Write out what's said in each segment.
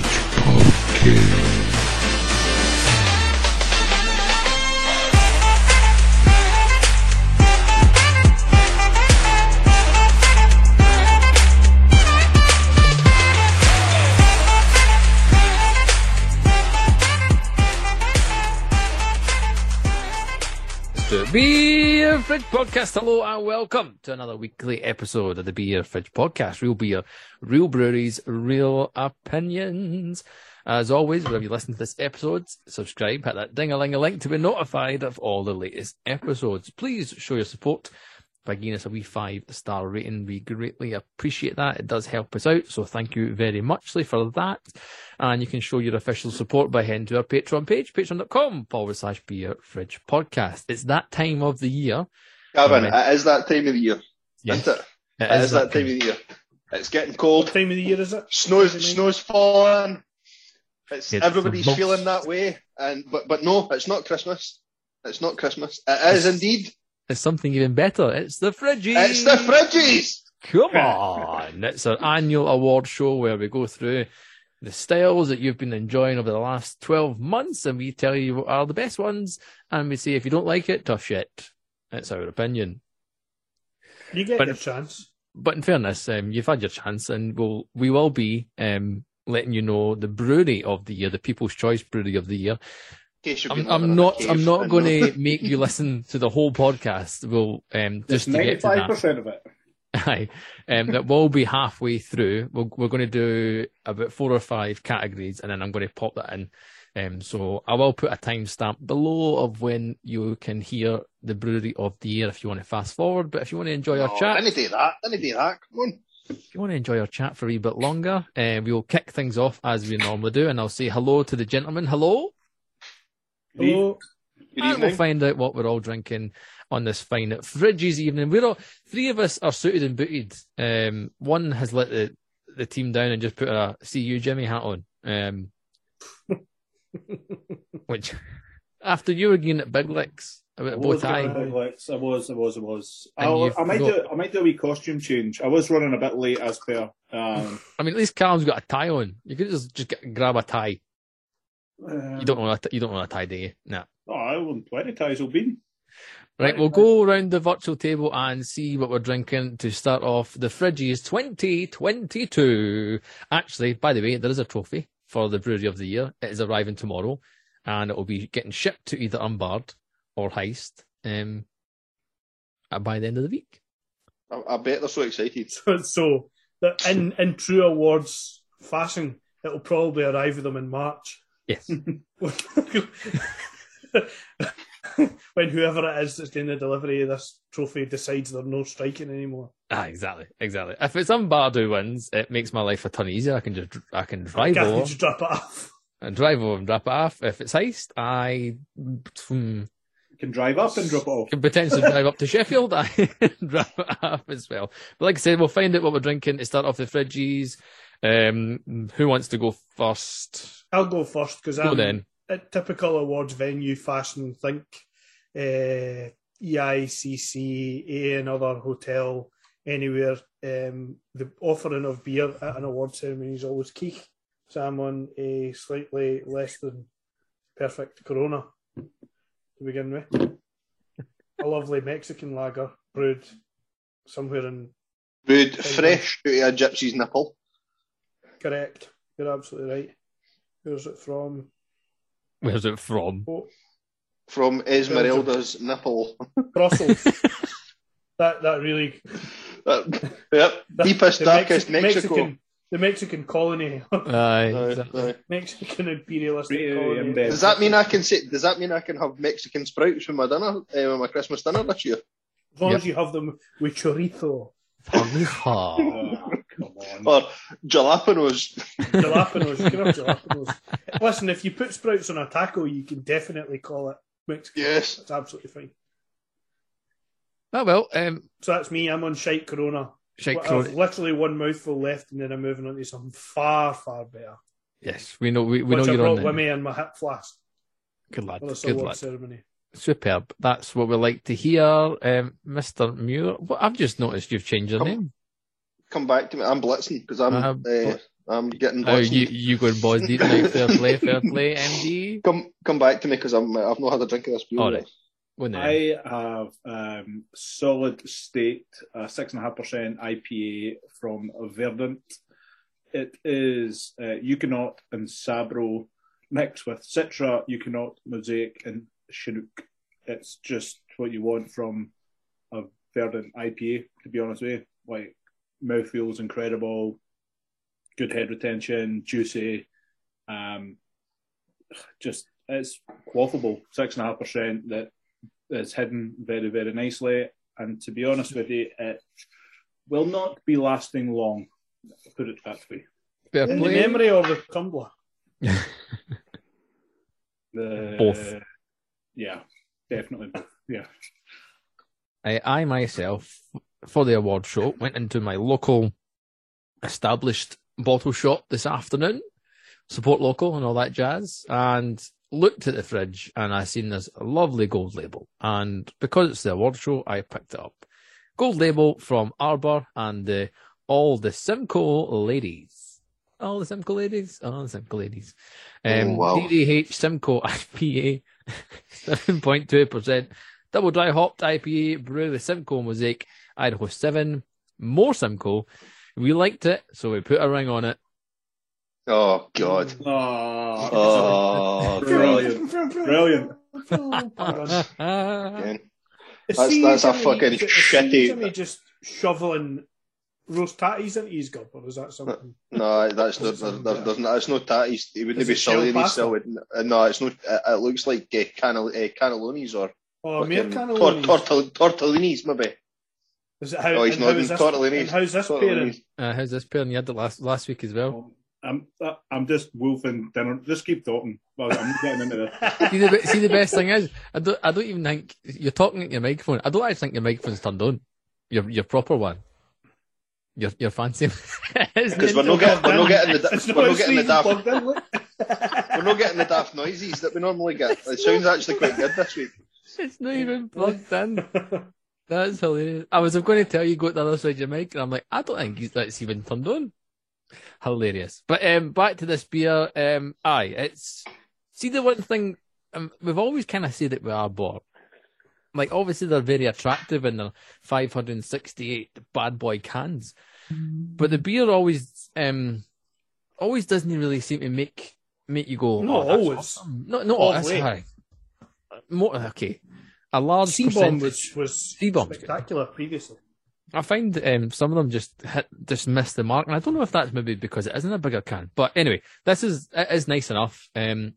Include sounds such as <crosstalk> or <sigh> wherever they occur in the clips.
Podcast. Fridge Podcast. Hello and welcome to another weekly episode of the Beer Fridge Podcast. Real beer, real breweries, real opinions. As always, whenever you listen to this episode, subscribe, hit that ding-a-ling-a-ling to be notified of all the latest episodes. Please show your support by giving us a wee five-star rating. We greatly appreciate that. It does help us out. So thank you very muchly for that. And you can show your official support by heading to our Patreon page, patreon.com forward slash beer fridge podcast. It's that time of the year. Gavin, Right. it is that time of the year. Yes, Isn't it? it It is that time of the year. It's getting cold. What time of the year is it? Snow's What do you snow's falling. It's, It's everybody's most- feeling that way. And but but no, it's not Christmas. It's not Christmas. It is indeed. It's something even better. It's the fridges. It's the fridges. Come on. It's our annual award show where we go through the styles that you've been enjoying over the last 12 months and we tell you what are the best ones. And we say, if you don't like it, tough shit. That's our opinion. You get But- your chance. But in fairness, um, you've had your chance and we'll, we will be, um, letting you know the brewery of the year, the People's Choice Brewery of the Year. In case you've I'm, I'm not, I'm not going to make you listen to the whole podcast. We'll, um, just Just to get to ninety-five that. percent of it. <laughs> Aye, um, that will be halfway through. We're, we're going to do about four or five categories, and then I'm going to pop that in. Um, so I will put a timestamp below of when you can hear the brewery of the year if you want to fast forward. But if you want to enjoy our No, chat, Didn't do that. Didn't do that. Come on. if you want to enjoy our chat for a wee bit longer, uh, we'll kick things off as we normally do, and I'll say hello to the gentleman. Hello, Hello. And we'll find out what we're all drinking on this fine fridges evening. We're all three of us are suited and booted. Um, one has let the the team down and just put a "See you, Jimmy" hat on. Um, <laughs> which after you were getting at Big Licks about a bow tie, big licks. I was, I was, I was. I, I might got- do, I might do a wee costume change. I was running a bit late as per. Um, <laughs> I mean, at least Callum's got a tie on. You could just just get, grab a tie. You don't want a, you don't want a tie, do you? Nah. Oh, I want plenty ties will be. Right, we'll go around the virtual table and see what we're drinking to start off. The Fridges 2022. Actually, by the way, there is a trophy for the Brewery of the Year. It is arriving tomorrow and it will be getting shipped to either Unbarred or Heist um, uh, by the end of the week. I, I bet they're so excited. <laughs> So, so in, in true awards fashion, it'll probably arrive with them in March. Yes. <laughs> when whoever it is that's doing the delivery of this trophy decides they're no striking anymore. ah, exactly, exactly. If it's Unbarred who wins, it makes my life a ton easier. I can just I can drive Can't over just drop it off. and drive over and drop it off. If it's Heist, I hmm, can drive up and drop it off. can potentially drive up to Sheffield <laughs> I <laughs> drop it off as well. But like I said, we'll find out what we're drinking to start off the fridges. Um, who wants to go first? I'll go first because I'm then. at typical awards venue fashion. Think uh, EICC, A another hotel, anywhere. Um, the offering of beer at an award ceremony is always key. So I'm on a slightly less than perfect Corona to begin with. a lovely Mexican lager brewed somewhere in Brewed fresh out of a gypsy's nipple. Correct. You're absolutely right. Where's it from? Where's it from? Oh, From Esmeralda's nipple. Brussels. <laughs> that that really Uh, yep. Deepest, the darkest Mexi- Mexico. Mexican, the Mexican colony, Aye, Aye, aye. Mexican imperialistic Pretty colony. Does that mean I can say? Does that mean I can have Mexican sprouts for my dinner, uh, my Christmas dinner this year? As long Yep. as you have them with chorizo, <laughs> <laughs> Aloha. Come on. Or jalapenos? <laughs> jalapenos. you can have jalapenos. Listen, if you put sprouts on a taco, you can definitely call it Mexican. Yes. That's absolutely fine. oh well, um, So that's me. I'm on shite Corona. shake I've Corona. literally one mouthful left, and then I'm moving on to something far, far better. Yes, we know. We, we know I you're on. brought with The, me in my hip flask good lad. for this Good award lad. ceremony. Superb. That's what we like to hear, um, Mr. Muir. Well, I've just noticed you've changed your Come- name. Come back to me. I'm blitzing because I'm Uh, uh, I'm getting Oh, you you going balls deep like fair play, fair play, <laughs> MD. Come come back to me because I'm I've not had a drink of this beer. All yet. I have um, solid state uh, six and a half percent IPA from Verdant. It is uh, Ekuanot and Sabro mixed with Citra, Ekuanot, Mosaic, and Chinook. It's just what you want from a Verdant IPA. To be honest with you, like mouthfeel is incredible, good head retention, juicy. Um, just it's quaffable, six and a half percent. That is hidden very, very nicely. And to be honest with you, it will not be lasting long. Put it that way. fair In the memory of the tumbler. <laughs> The, Both. Yeah, definitely both. Yeah. I, I myself, for the award show, went into my local established bottle shop this afternoon, support local and all that jazz, and looked at the fridge and I seen this lovely gold label. And because it's the award show, I picked it up. Gold label from Arbor and uh, all the Simcoe ladies. All the Simcoe ladies. All the Simcoe ladies. Um, Oh, wow. DDH Simcoe <laughs> IPA, 7.2%. Double dry hopped IPA, brew with Simcoe Mosaic, Idaho 7. More Simcoe. We liked it, so we put a ring on it. Oh God. Oh, Oh, <laughs> Brilliant. Brilliant. <laughs> again. Is That's- that's a Jimmy- fucking is it- is he shitty- Jimmy just shoveling roast tatties into his gob, or is that something? No, that's not. it something There's, better? there's, no- it's not tatties. He wouldn't Is be it shell silly. and He pasta? still wouldn't. uh, No, it's not. It, it looks like uh, cannel, uh, cannellonis or Oh, mere fucking cannelloni. tor- tortell- tortellinis, maybe. Is it how, Oh, he's not how nodding. is this, Tortellinis. how's this pairing? Uh, how's this pairing? You had it last, last week as well. I'm I'm just wolfing dinner. Just keep talking. Well, I'm getting into this. <laughs> see, the, see, the best thing is, I don't, I don't even think you're talking at your microphone. I don't actually think your microphone's turned on. Your, your proper one. Your, your fancy. <laughs> Because we're not getting, we're not getting the, we're not getting the daft, in, <laughs> we're not getting the daft noises that we normally get. It sounds actually quite good this week. It's not even <laughs> plugged in. That's hilarious. I was going to tell you go to the other side of your mic, and I'm like, I don't think he's- that's even turned on. Hilarious. But um, back to this beer. Um, aye, it's see the one thing um, we've always kind of said that we are bought. Like obviously they're very attractive in their 568 bad boy cans, but the beer always um always doesn't really seem to make make you go. Not oh, that's always. awesome." No, no, Of that's late. high. More okay. A large C-bomb percentage- was, was C-bomb's good. spectacular previously. I find um, some of them just hit, just miss the mark, and I don't know if that's maybe because it isn't a bigger can. But anyway, this is it is nice enough. Um,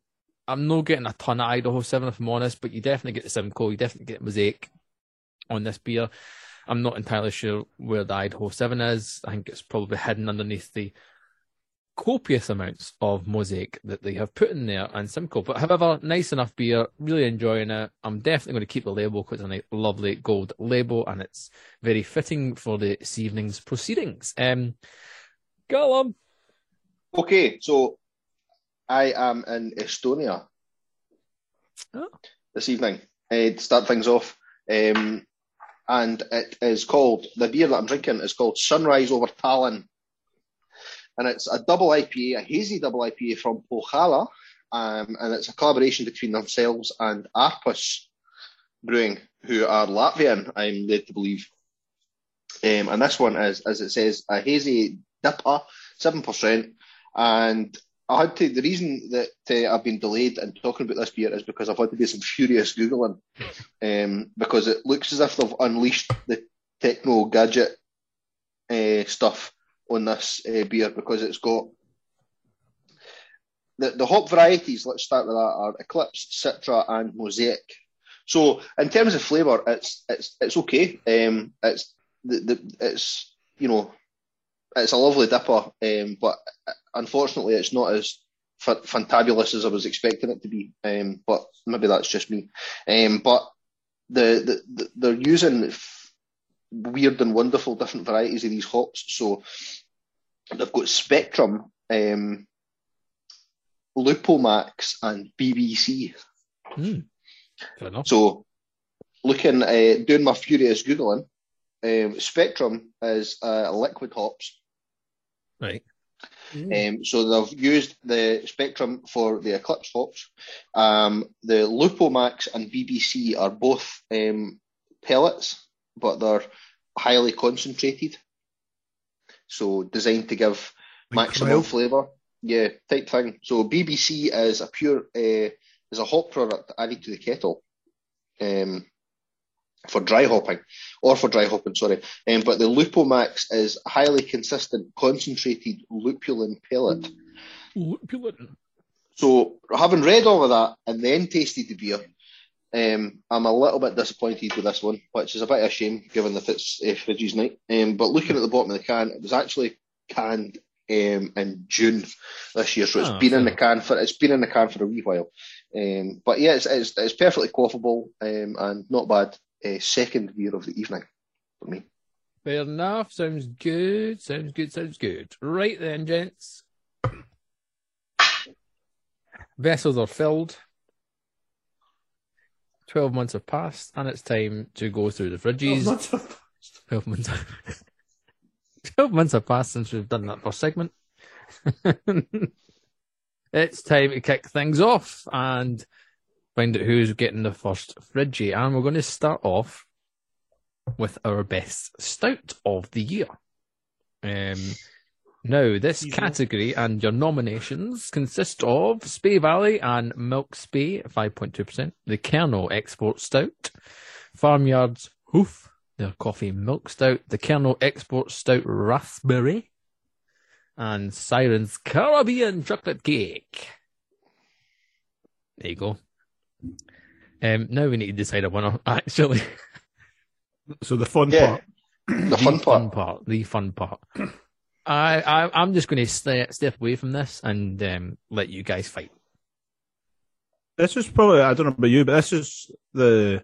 I'm not getting a ton of Idaho Seven if I'm honest, but you definitely get the Simcoe, you definitely get Mosaic on this beer. I'm not entirely sure where the Idaho Seven is. I think it's probably hidden underneath the copious amounts of mosaic that they have put in there and Simcoe. But however, nice enough beer, really enjoying it. I'm definitely going to keep the label because it's a nice, lovely gold label and it's very fitting for this evening's proceedings. Um, Callum. Okay, so I am in Estonia Oh. this evening uh, to start things off. Um, and it is called, the beer that I'm drinking is called Sunrise Over Tallinn. And it's a double IPA, a hazy double IPA from Pohjala. Um, and it's a collaboration between themselves and Arpus Brewing, who are Latvian, I'm led to believe. Um, and this one is, as it says, a hazy dipper, 7%. And I had to, the reason that uh, I've been delayed in talking about this beer is because I've had to do some furious Googling. Um, because it looks as if they've unleashed the techno gadget uh, stuff on this uh, beer because it's got the, the hop varieties, let's start with that, are Eclipse, Citra, and Mosaic. So in terms of flavour, it's it's it's okay. Um, it's the, the it's you know it's a lovely dipper, um, but unfortunately, it's not as fa- fantabulous as I was expecting it to be. Um, but maybe that's just me. Um, but the, the, the they're using f- weird and wonderful different varieties of these hops. So they've got Spectrum, um, Lupomax, and BBC. Hmm. Fair enough. So, looking, uh, doing my furious googling, um, Spectrum is uh, liquid hops. Right. Um, so they've used the Spectrum for the Eclipse hops. Um, the Lupo Max and BBC are both um, pellets, but they're highly concentrated. So designed to give Like maximum flavour. Yeah, type thing. So BBC is a pure uh, is a hop product added to the kettle. Um, for dry hopping, or for dry hopping, sorry. Um, but the Lupo Max is a highly consistent, concentrated lupulin pellet. Lupulin. So, having read all of that and then tasted the beer, um, I'm a little bit disappointed with this one, which is a bit of a shame given that it's uh, Fridge's night. Um, but looking at the bottom of the can, it was actually canned um, in June this year, so it's Oh, been in the can for it's been in the can for a wee while. Um, but yeah, it's, it's, it's perfectly quaffable um, and not bad. Uh, second beer of the evening for me. Fair enough. Sounds good. Sounds good. Sounds good. Right then, gents. Vessels are filled. 12 months have passed, and it's time to go through the fridges. Not so- 12 months. <laughs> 12 months have passed since we've done that first segment. <laughs> it's time to kick things off and find out who's getting the first fridgie. And we're going to start off with our best stout of the year. Um, now, this Seasonal. category and your nominations consist of Spey Valley and Milk Spey, 5.2%, the Kernel Export Stout, Farmyard's Hoof, their coffee milk stout, the Kernel Export Stout Raspberry, and Siren's Caribbean Chocolate Cake. There you go. Um, now we need to decide a winner, <laughs> actually. So the fun Yeah. part. The fun fun part. part. The fun part. I, I I'm just going to step step away from this and um, let you guys fight. This is probably I don't know about you, but this is the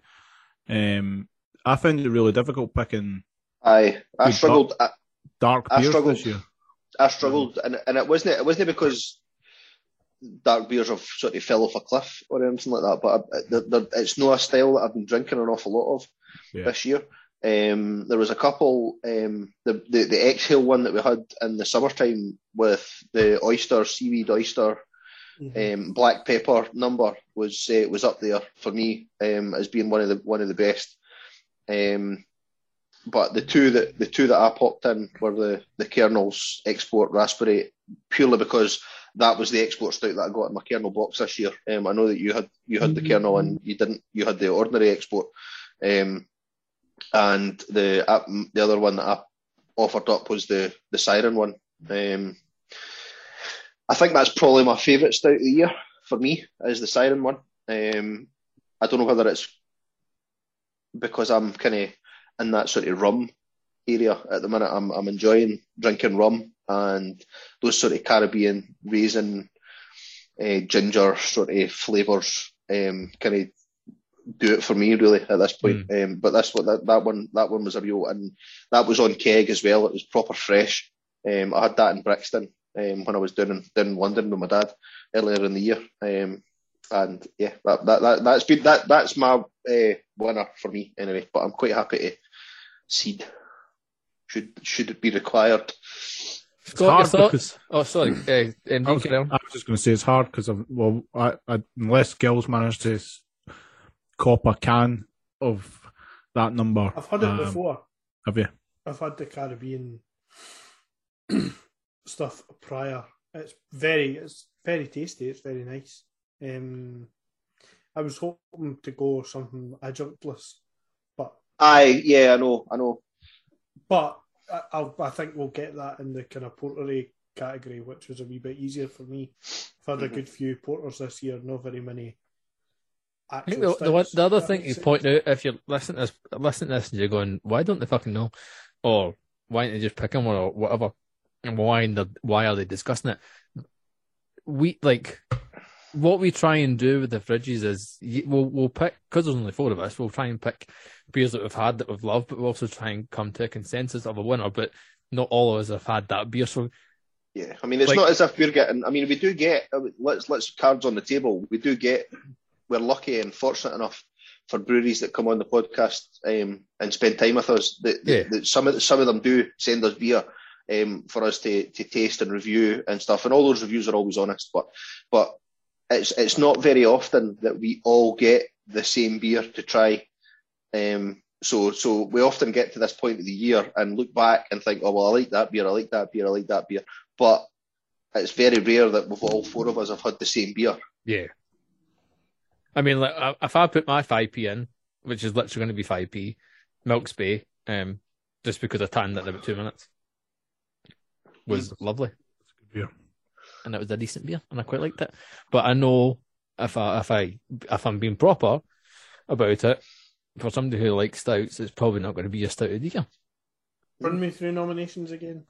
um I found it really difficult picking I I struggled. I, dark I beers struggled. this year. I struggled, and and it wasn't it wasn't because dark beers have sort of fell off a cliff or anything like that. But I, the, the, it's not a style that I've been drinking an awful lot of Yeah. this year. Um, there was a couple. Um, the, the the exhale one that we had in the summertime with the oyster seaweed oyster Mhm. um, black pepper number was uh, was up there for me um, as being one of the one of the best. Um, but the two that the two that I popped in were the the Kernels Export Raspberry purely because that was the export stout that I got in my Kernel box this year. Um, I know that you had you had the Mhm. Kernel and you didn't. You had the ordinary export. Um, and the uh, the other one that I offered up was the the Siren one. Um, I think that's probably my favourite stout of the year for me is the Siren one. Um, I don't know whether it's because I'm kind of in that sort of rum area at the minute. I'm I'm enjoying drinking rum and those sort of Caribbean raisin, uh, ginger sort of flavours. Um, kind of do it for me really at this point. Um, but that's what that, that one that one was a real and that was on keg as well. It was proper fresh. Um, I had that in Brixton um, when I was down in, down in London with my dad earlier in the year. Um, and yeah, that, that, that that's been that that's my uh, winner for me anyway. But I'm quite happy to seed should should it be required. Scott, your hard because- Oh, sorry. <clears throat> Uh, I was. I was just going to say it's hard because well, I, I, unless Gills managed to s- cop a can of that number, I've had it um, before. Have you? I've had the Caribbean <clears throat> stuff prior. It's very, it's very tasty. It's very nice. Um, I was hoping to go something adjunctless, but Aye, yeah, I know, I know. but I, I'll, I think we'll get that in the kind of portery category, which was a wee bit easier for me. I've had a Mhm. good few porters this year, not very many. I think the, the, one, the other thing you point out, if you're listening to this, listening to this and you're going, why don't they fucking know? Or why don't they just pick them or whatever? And why, in the, why are they discussing it? We, like, what we try and do with the fridges is we'll, we'll pick, because there's only four of us, we'll try and pick beers that we've had that we've loved, but we'll also try and come to a consensus of a winner, but not all of us have had that beer. So, Yeah, I mean, it's Like- not as if we're getting. I mean, we do get. uh, Let's let's cards on the table. We do get. We're lucky and fortunate enough for breweries that come on the podcast um, and spend time with us. That, Yeah. that some of some of them do send us beer, um, for us to, to taste and review and stuff. And all those reviews are always honest, but but it's it's not very often that we all get the same beer to try. Um, so so we often get to this point of the year and look back and think, oh well, I like that beer, I like that beer, I like that beer. But it's very rare that we've all four of us have had the same beer. Yeah. I mean, like, if I put my 5p in, which is literally going to be 5p, Milk Spey, um, just because I timed it in about two minutes, was lovely. beer. And it was a decent beer, and I quite liked it. But I know if I, if I, if I'm being proper about it, for somebody who likes stouts, it's probably not going to be a stout of the year. Run me through nominations again.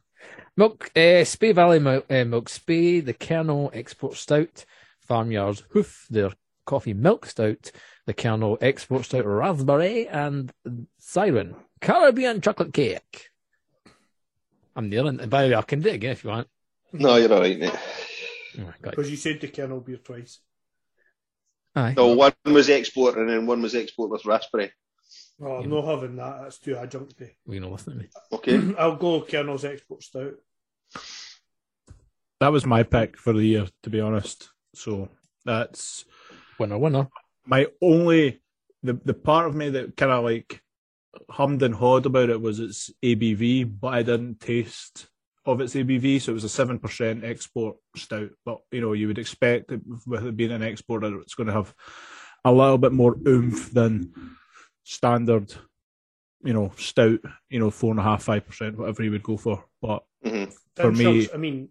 Milk, uh, Spey Valley Mil- uh, Milk Spey, the Kernel Export Stout, Farmyard's Hoof, their Coffee Milk Stout, the Kernel Export Stout Raspberry, and Siren Caribbean Chocolate Cake. I'm nailing it. By the way, I can do it again if you want. No, you're all right, mate. Oh. Because you said the Kernel beer twice. Aye. No, one was export and then one was export with raspberry. Oh, I'm not having that. That's too adjuncty. We know listen to me. Okay. <clears throat> I'll go Kernel's Export Stout. That was my pick for the year, to be honest. So that's Winner, winner. my only the the part of me that kind of like hummed and hawed about it was its ABV, but I didn't taste of its ABV, so it was a seven percent export stout. But you know, you would expect that with it being an exporter, it's going to have a little bit more oomph than standard, you know, stout. You know, four and a half, five percent, whatever you would go for. But hmm For And me- Shug's- I mean,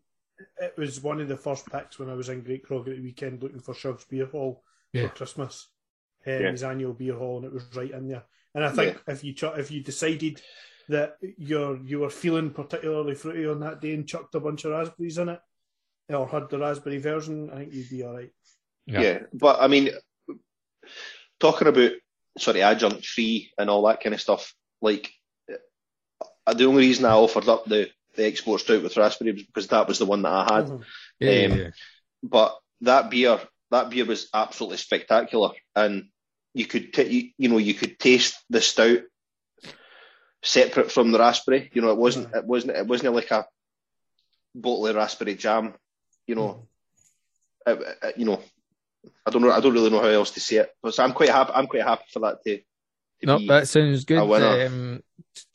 it was one of the first picks when I was in Great Crog at the weekend looking for Shug's Beer Hall Yeah. for Christmas. Um, Yeah. His annual beer hall, and it was right in there. And I think if you ch- if you decided that you're you were feeling particularly fruity on that day and chucked a bunch of raspberries in it, or had the raspberry version, I think you'd be all right. Yeah. Yeah. But I mean, talking about sorry adjunct free and all that kind of stuff. Like uh, the only reason I offered up the the export stout with raspberry was because that was the one that I had. Mhm. Yeah, yeah, Um, yeah. But that beer, that beer was absolutely spectacular, and you could t- you, you know you could taste the stout separate from the raspberry. You know, it wasn't mm. it wasn't it wasn't like a bottle of raspberry jam. You know, It- it- you know, I don't know. I don't really know how else to say it. But so I'm quite happy. I'm quite happy for that to. to No, be, that sounds good. Um,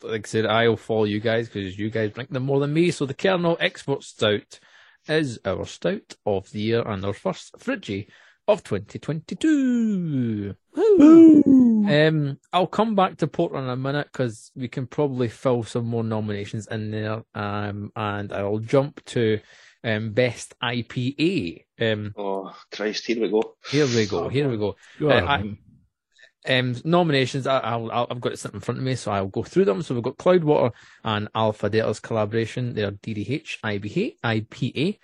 like I said, I'll follow you guys because you guys drink them more than me. So the Kernel Export Stout is our stout of the year and our first Fridgie of 2022. Woo! Um, I'll come back to Portland in a minute because we can probably fill some more nominations in there. Um, and I'll jump to um best IPA. Um, oh Christ! Here we go. here we go. Here we go. you Uh, I- Um, nominations. I, I'll, I'll, I've got it sitting in front of me, so I'll go through them. So we've got Cloudwater and Alpha Delta's collaboration. They're DDH IBA, IPA.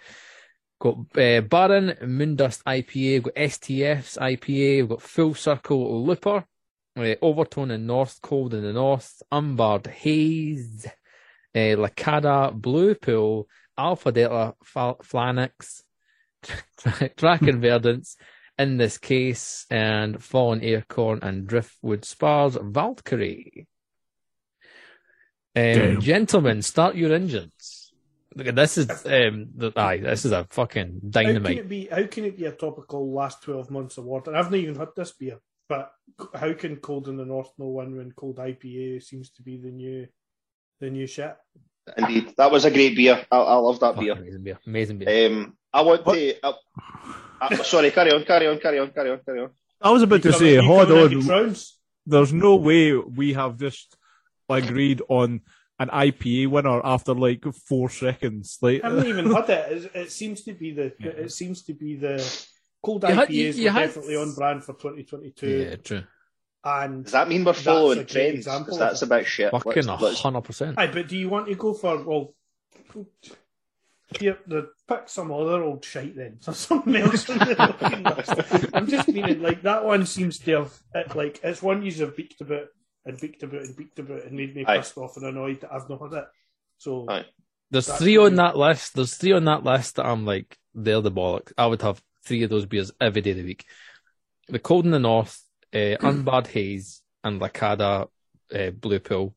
Got uh, Baron Moondust IPA. We've got STF's IPA. We've got Full Circle Looper. Uh, Overtone in North, Cold in the North. Unbarred Haze. Uh, Lacada Blue Pool. Alpha Delta Fal- Flanix. <laughs> Draken <laughs> Verdance in this case, and Fallen acorn and Driftwood Spars Valkyrie. Um, gentlemen, start your engines. Look at this is um the, aye, this is a fucking How can dynamite. it be? How can it be a topical last twelve months award? And I've not even had this beer, but how can Cold in the North no win when Cold IPA seems to be the new, the new shit? Indeed, that was a great beer. I, I love that beer. amazing beer, amazing beer. Um, I want What? to. Uh, uh, sorry, carry on, carry on, carry on, carry on, carry on. I was about to say, coming- hold on. There's no way we have just agreed on an IPA winner after like four seconds. Like, I haven't even had it. It, it seems to be the. <laughs> It seems to be the cold You had- IPAs you- you had- definitely on brand for 2022, yeah, true. and Does that mean we're following trends? Because that's about shit. Fucking a hundred percent. Aye, but do you want to go for well? Here, the, pick some other old shite then. So <laughs> something else. on the fucking list. I'm just meaning like that one seems to have it, like it's one you have beaked about and beaked about and beaked about and made me Aye. pissed off and annoyed that I've not had it. So Aye. There's three on good. that list. There's three on that list that I'm like, they're the bollocks. I would have three of those beers every day of the week. The Cold in the North, uh, <clears throat> Unbarred Haze, and Lacada uh, Blue Pill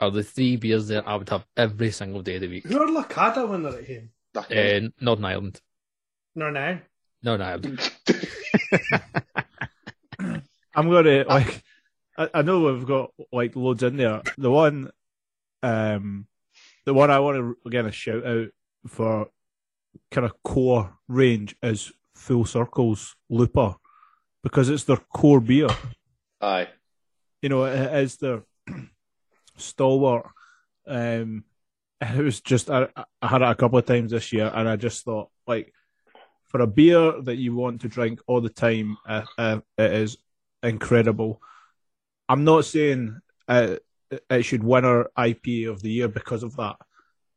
are the three beers there I would have every single day of the week. Who are Lacada when they're at home? Uh, Northern Ireland. No, now. Northern Ireland. <laughs> I'm gonna like. I, I know we've got like loads in there. The one, um, the one I want to again a shout out for kind of core range is Full Circles Looper because it's their core beer. Aye. You know, it is their <clears throat> stalwart. Um, and it was just I, I had it a couple of times this year, and I just thought like for a beer that you want to drink all the time, uh, uh, it is incredible. I'm not saying uh, it should win our IPA of the year because of that,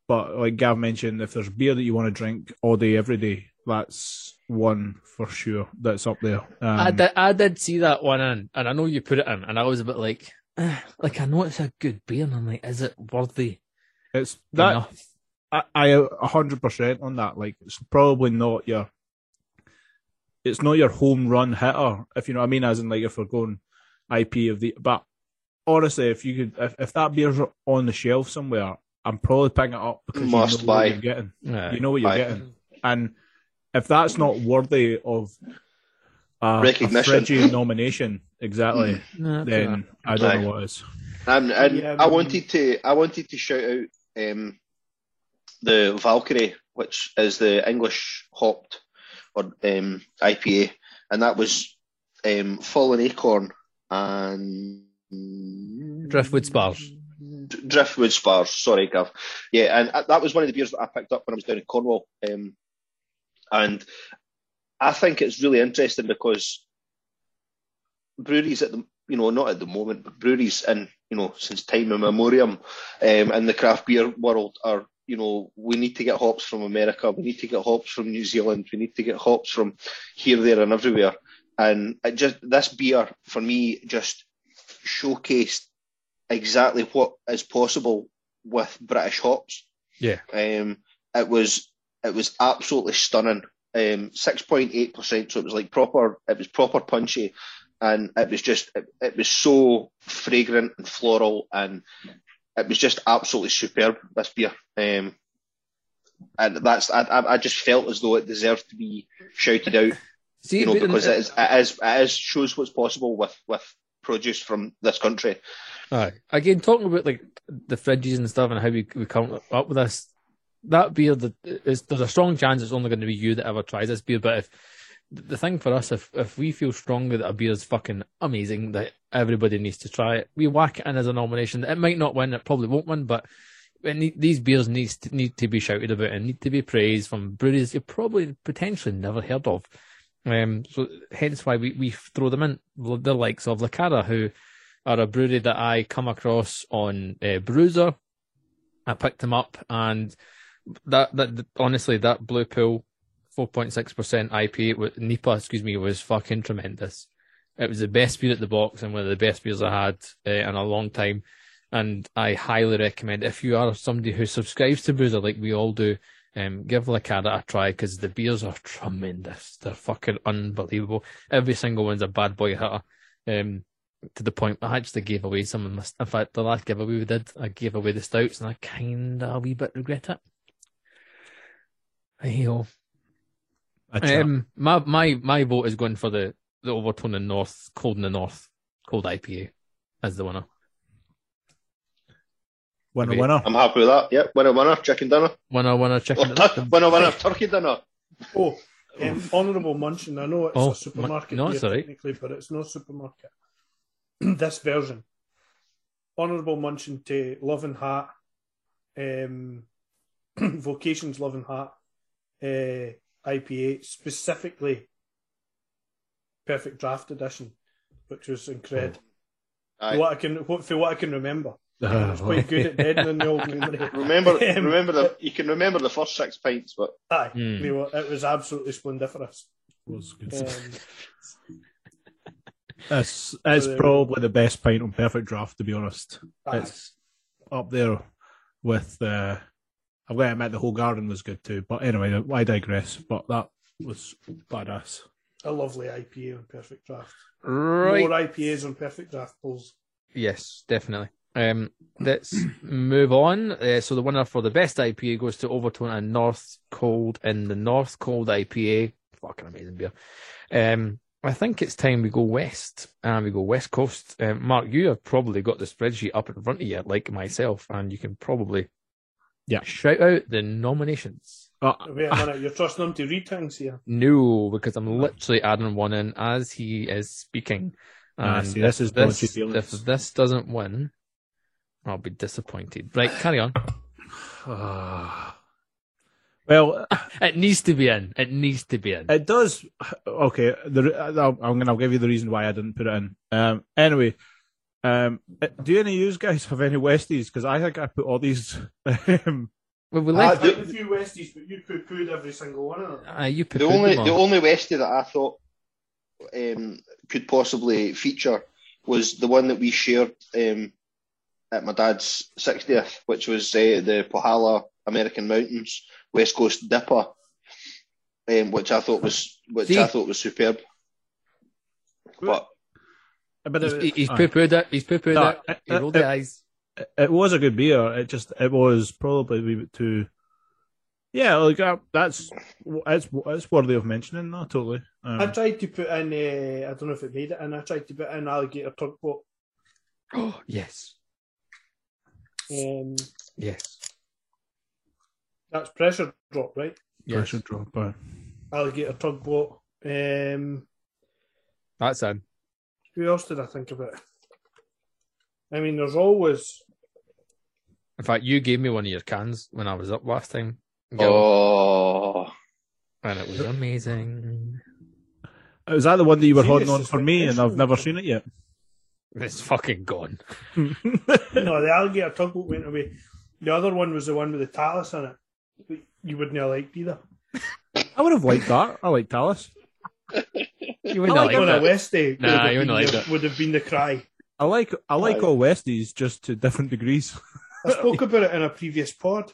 but like Gav mentioned, if there's beer that you want to drink all day, every day, that's one for sure that's up there. Um, I did, I did see that one in, and I know you put it in, and I was a bit like, like I know it's a good beer, and I'm like, is it worthy it's that enough? I, I a hundred percent on that. Like it's probably not your it's not your home run hitter, if you know what I mean, as in like if we're going IP of the but honestly if you could if, if that beer's on the shelf somewhere, I'm probably picking it up because Must you know buy. what you're getting. Yeah. You know what you're Aye. getting. And if that's not worthy of uh, Recognition. a <laughs> Phrygian nomination, exactly, No, that's then I don't Aye. know what is. And, and Yeah, I but- wanted to I wanted to shout out um, the Valkyrie, which is the English hopped or um, IPA, and that was um, Fallen Acorn and Driftwood Spars. Driftwood Spars. Sorry, Gav. Yeah, and uh, that was one of the beers that I picked up when I was down in Cornwall. Um, and I think it's really interesting because breweries at the you know not at the moment, but breweries in you know since time immemorial um, in the craft beer world are you know we need to get hops from America, we need to get hops from New Zealand, we need to get hops from here, there, and everywhere. And it just this beer for me just showcased exactly what is possible with British hops. Yeah. Um, it was it was absolutely stunning. Um, six point eight percent, so it was like proper. It was proper punchy, and it was just it, it was so fragrant and floral, and it was just absolutely superb. This beer, um, and that's I, I just felt as though it deserved to be shouted out See, you know, because it is, it is, it is shows what's possible with, with produce from this country. Aye. Again, talking about like the fridges and stuff and how we, we come up with this, that beer, that is, there's a strong chance it's only going to be you that ever tries this beer. But if the thing for us, if if we feel strongly that a beer is fucking amazing, that everybody needs to try it, we whack it in as a nomination. It might not win, it probably won't win, but the- these beers needs to, need to be shouted about and need to be praised from breweries you probably potentially never heard of. Um, so hence why we, we throw them in. The likes of Lacada, who are a brewery that I come across on uh, Brewser. I picked them up, and that that honestly, that Blue Pill, four point six percent IPA with Nipa, excuse me, was fucking tremendous. It was the best beer at the box and one of the best beers I had uh, in a long time. And I highly recommend if you are somebody who subscribes to Brewser like we all do, um, give Lacada a try because the beers are tremendous. They're fucking unbelievable. Every single one's a bad boy hitter. Um, to the point I actually gave away some of my. In fact, the last giveaway we did, I gave away the stouts, and I kind of a wee bit regret it. Hey ho. A chat. Um, my my my vote is going for the the Overtone in North, Cold in the North, Cold IPA as the winner. winner, okay. winner. I'm happy with that. Yep, winner, winner, chicken dinner. Winner, winner, Oh, chicken. <laughs> tu- winner, winner, turkey dinner. Oh, um, honourable mention. I know it's Oh, a supermarket no, beer it's technically, but it's no supermarket. <clears throat> this version. Honourable mention to Love and Hate, um, <clears throat> Vocations Love and Hate, uh, IPA, specifically Perfect Draft Edition, which was incredible. Aye. What I can, what, for what I can remember, Ah, it's quite good at dead in the old memory. <laughs> Remember, <laughs> Um, remember the. You can remember the first six pints, but Aye, they were, it was absolutely splendiferous. was good. Um, <laughs> It's it's So, uh, probably the best pint on Perfect Draft, to be honest. aye. It's up there with uh, I've got to admit the whole garden was good too. But anyway, I digress. But that was badass. a lovely IPA on Perfect Draft. Right. More IPAs on Perfect Draft pulls. Yes, definitely. Um, let's move on. Uh, so the winner for the best IPA goes to Overtone and North Cold in the North Cold IPA. Fucking amazing beer. Um, I think it's time we go west and we go west coast. Um, Mark, you have probably got the spreadsheet up in front of you, like myself, and you can probably Yeah. shout out the nominations. Uh, Wait a minute, you're trusting him to read things here. No, because I'm literally adding one in as he is speaking. Ah, see, this is if dodgy this, if this doesn't win, I'll be disappointed. Right, carry on. <sighs> well, It needs to be in. It needs to be in. it does. Okay, the, I'll, I'm gonna I'll give you the reason why I didn't put it in. Um, anyway, um, do any of you guys have any Westies? Because I think I put all these. <laughs> Um, Well, we Ah, left. do- a few Westies, but you poo pooed every single one of them. Uh, you The poo-pooed only them the all. only Westie that I thought um, could possibly feature was the one that we shared um, at my dad's 60th, which was uh, the Pohjala American Mountains West Coast Dipper, um, which I thought was which See? I thought was superb. But but He's, it, he's uh, poo-pooed it. He's poo-pooed No, it. it- He rolled it- the eyes. it was a good beer. It just it was probably a wee bit too. Yeah, like uh, that's it's it's worthy of mentioning. No, totally. Um, I tried to put in, uh, I don't know if it made it, and I tried to put in Alligator Tugboat. Oh, yes. Um, Yes. that's Pressure Drop, right? Yes. pressure drop. uh, Alligator Tugboat. Um, That's in. Who else did I think about? I mean, there's always. In fact, you gave me one of your cans when I was up last time. Gil, oh, And it was amazing. Is that the one that you were holding on for me, and I've never seen it yet? It's fucking gone. <laughs> No, the Alligator Tugboat went away. The other one was the one with the talus in it. You wouldn't have liked either. I would have liked that. I like Talus. You wouldn't I like like on a that. Westie Nah, would, have you been wouldn't like the, that. would have been the cry. I like I like Aye. all Westies just to different degrees. <laughs> I spoke about it in a previous pod.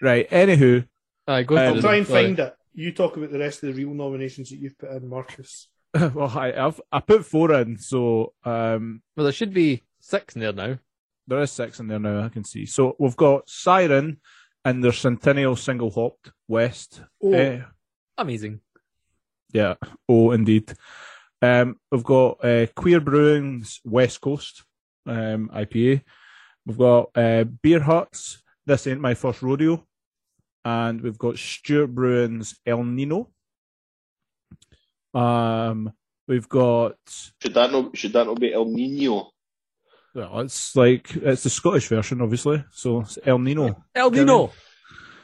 right. Anywho, Aye, go Um, I'll try and Sorry. find it. You talk about the rest of the real nominations that you've put in, Marcus. <laughs> well, I I've, I put four in, so um, Well, there should be six in there now. there is six in there now. I can see. So we've got Siren and their Centennial Single Hopped West. Oh, Eh, Amazing. Yeah. Oh, indeed. Um, we've got uh, Queer Brewing's West Coast um, IPA. We've got uh, Beer Huts. This ain't my first rodeo, and we've got Stewart Brewing's El Nino. Um, we've got should that not should that not be El Nino? well, it's like it's the Scottish version, obviously. So it's El Nino. El Nino.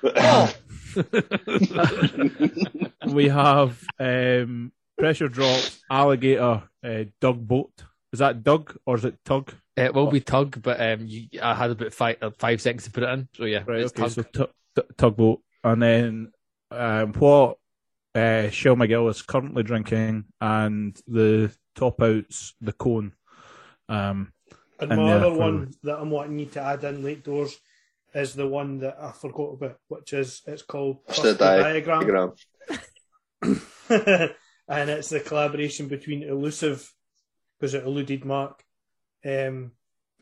Oh. <laughs> we have um, Pressure Drop Alligator uh, Doug Boat. Is that Doug or is it Tug? It will be tug, but um, you, I had about five uh, five seconds to put it in. So yeah, Right, it's okay, tug. so tu- tu- tugboat, and then um, what uh, Shell McGill is currently drinking, and the top outs the cone. Um, and and my other for- one that I'm wanting you to add in late doors is the one that I forgot about, which is it's called Just Trust the di- Diagram. diagram. <laughs> and it's the collaboration between Elusive, because it eluded Mark. Um,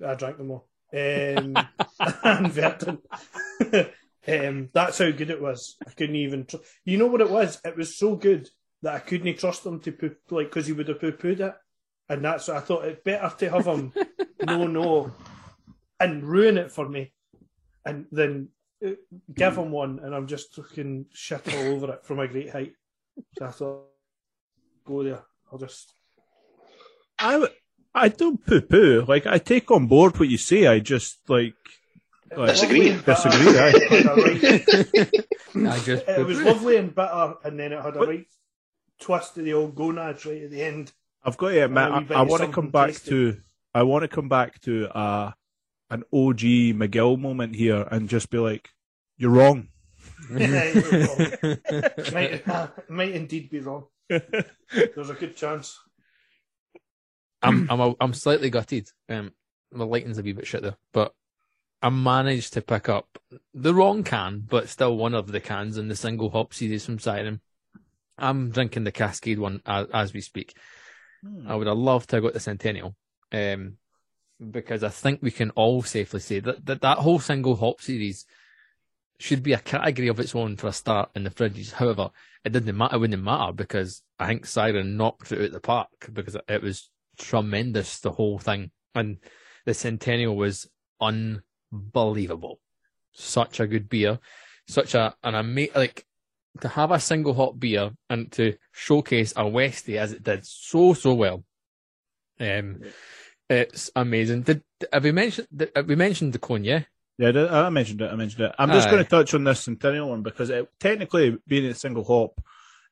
I drank them all. Um, <laughs> and Verton. <laughs> um, that's how good it was. I couldn't even. Tr- you know what it was? It was so good that I couldn't trust him to poo, like because he would have poo pooed it, and that's what I thought. It's better to have him no no, and ruin it for me, and then uh, give him one, and I'm just fucking shit all over it from a great height. So I thought, go there. I'll just. I I don't poo poo. Like I take on board what you say. I just like. like Disagree. Disagree, <laughs> aye. It, had a right- <laughs> I just it was lovely and bitter, and then it had a right twist to the old gonads right at the end. I've got to admit, A wee bit I, I want to come back tasty. to. I want to come back to uh, an OG McGill moment here and just be like, "You're wrong." <laughs> might, might indeed be wrong. There's a good chance. I'm I'm a, I'm slightly gutted. Um, my lighting's a wee bit shit there, but I managed to pick up the wrong can, but still one of the cans in the single hop series from Siren. I'm drinking the Cascade one as, as we speak. I would have loved to have got the Centennial. Um, because I think we can all safely say that that, that whole single hop series should be a category of its own for a start in the fridges. However, it didn't matter. It wouldn't matter because I think Siren knocked it out the park because it was tremendous. The whole thing and the Centennial was unbelievable. Such a good beer, such a an amazing like to have a single hop beer and to showcase a Westie as it did so so well. Um, it's amazing. Did have we mentioned? Did, have we mentioned the cone? Yeah. Yeah, I mentioned it. I mentioned it. I'm just Aye. going to touch on this Centennial one because it, technically, being a single hop,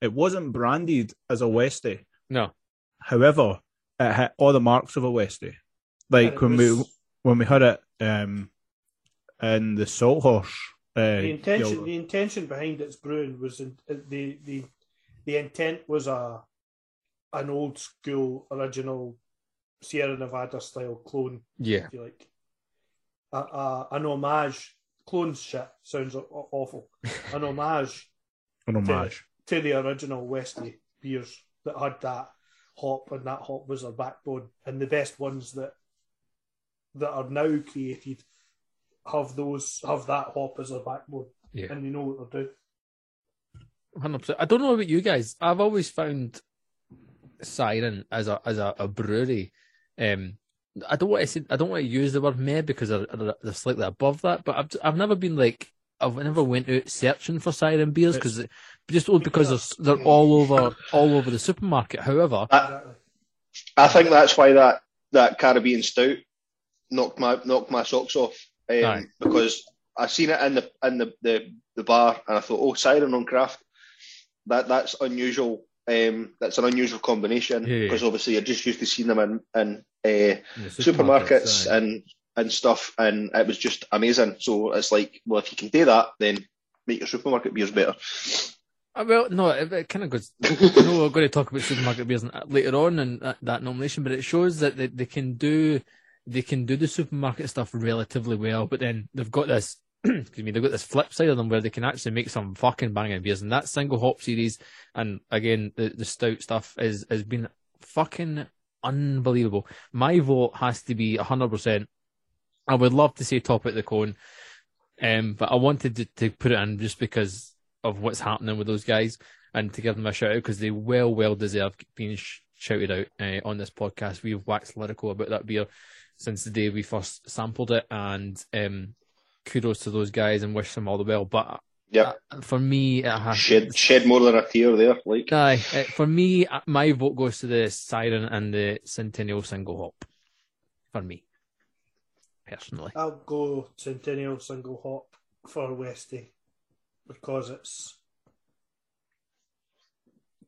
it wasn't branded as a Westie. No. However, it had all the marks of a Westie. Like And it when we was- when we had it um, in the Salt Horse. Uh, the intention Guild. the intention behind its brewing was in, uh, the the the intent was a an old school original Sierra Nevada style clone Yeah. if you like a, a, an homage clone shit sounds awful <laughs> an homage an homage. to the original Westie beers that had that hop and that hop was their backbone and the best ones that that are now created have those have that hop as their backbone Yeah. and you know what they're doing Hundred percent. I don't know about you guys. I've always found Siren as a as a, a brewery. Um, I don't want to say I don't want to use the word meh because they're, they're slightly above that, but I've I've never been like I've never went out searching for Siren beers because just all because they're, they're all over all over the supermarket. However, exactly I think that's why that, that Caribbean stout knocked my knocked my socks off um, Aye. because I seen it in the in the, the, the bar and I thought, oh, siren on craft, that that's unusual. Um, that's an unusual combination Yeah, yeah. because obviously you're just used to seeing them in in uh, supermarkets aye. and and stuff, and it was just amazing. So it's like, well, if you can do that, then make your supermarket beers better. Uh, well, no, it, it kind of goes. I know we're going to talk about supermarket beers later on in that, that nomination, but it shows that they, they can do they can do the supermarket stuff relatively well. But then they've got this, <clears throat> excuse me, they've got this flip side of them where they can actually make some fucking banging beers. And that single hop series, and again the the stout stuff is has been fucking unbelievable. My vote has to be hundred percent. I would love to say top out the cone, um, but I wanted to, to put it in just because of what's happening with those guys and to give them a shout out because they well, well deserve being sh- shouted out uh, on this podcast. We've waxed lyrical about that beer since the day we first sampled it, and um, kudos to those guys and wish them all the well. But Yeah, uh, for me, it has shed shed more than a tear there. Like Aye, uh, for me, uh, my vote goes to the Siren and the Centennial Single Hop. For me, personally. I'll go Centennial single hop for Westie because it's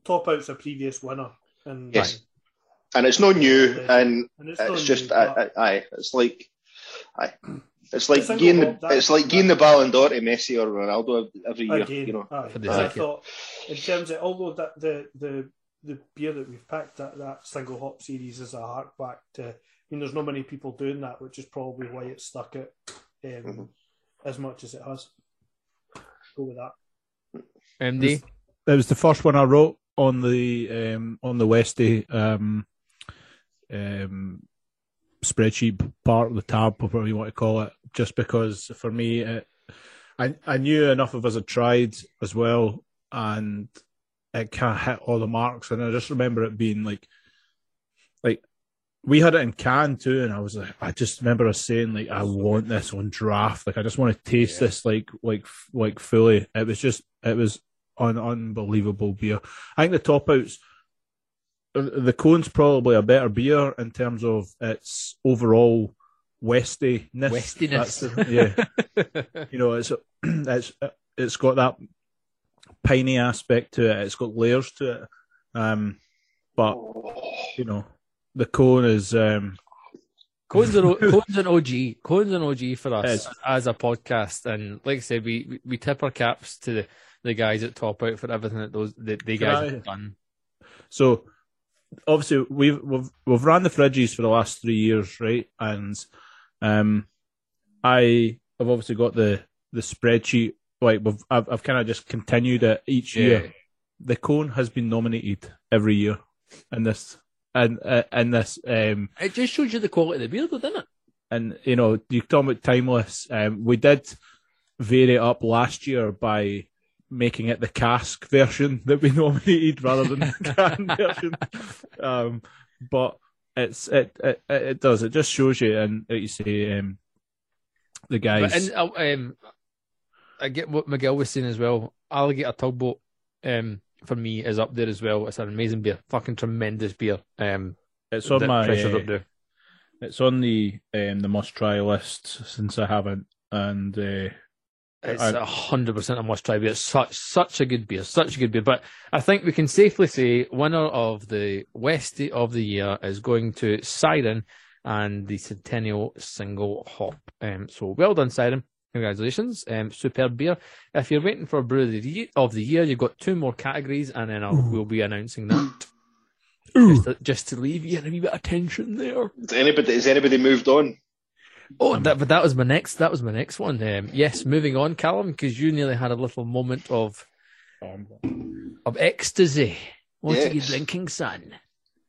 top out's a previous winner and Yes. and it's not new, and and it's, it's, just new, I, but I, aye, it's like aye. It's like The single giving hop, the that- it's like giving the Ballon d'Or to Messi or Ronaldo every year. again, You know, aye. For the And I second. thought in terms of although that the the the beer that we've picked that that single hop series is a hark back to. I mean, there's not many people doing that, which is probably why it's stuck out um, Mhm. as much as it has. Go with that. MD, That was the first one I wrote on the um, on the Westie um, um, spreadsheet part of the tab, whatever you want to call it. Just because for me, it, I I knew enough of us had tried as well, and it kind of hit all the marks. And I just remember it being like, like we had it in can too, and I was like, I just remember us saying like, I want this on draft. Like I just want to taste this like like like fully. It was just it was an unbelievable beer. I think the top outs, the cone's probably a better beer in terms of its overall Westiness. Westiness. The- yeah, <laughs> you know, it's <clears throat> it's it's got that piney aspect to it. It's got layers to it. Um, but you know, the cone is um, Cone's an, <laughs> Cone's an OG. Cone's an OG for us as a podcast. And like I said, we, we, tip our caps to the, the guys at Top Out for everything that those the, the Can guys I- have done. So obviously we've we've we've ran the fridges for the last three years, right? And um, I have obviously got the the spreadsheet. Like we've, I've I've kind of just continued it each year. The cone has been nominated every year in this and uh, in this. Um, It just shows you the quality of the beer, though, doesn't it? and you know, you talking about timeless. Um, we did vary it up last year by making it the cask version <laughs> that we nominated rather than the <laughs> can version. Um, but it's it, it it does it just shows you and like you say um, the guys. But and, uh, um, I get what Miguel was saying as well. Alligator Tugboat, um, for me is up there as well. It's an amazing beer, fucking tremendous beer. Um, it's on my uh, up there. it's on the um, the must try list since I haven't and. Uh, It's I- a hundred percent a must try beer. It's such such a good beer, such a good beer. But I think we can safely say winner of the West of the year is going to Siren and the Centennial Single Hop. Um, so well done, Siren. Congratulations. Um, superb beer. If you're waiting for brew of the, ye- of the year, you've got two more categories, and then I'll, we'll be announcing that. Just to, just to leave you a wee bit of tension there. Has anybody, has anybody moved on? Oh, that, but that was my next. That was my next one. Um, yes, moving on, Callum, because you nearly had a little moment of um, of ecstasy. What are you Yes. drinking, son?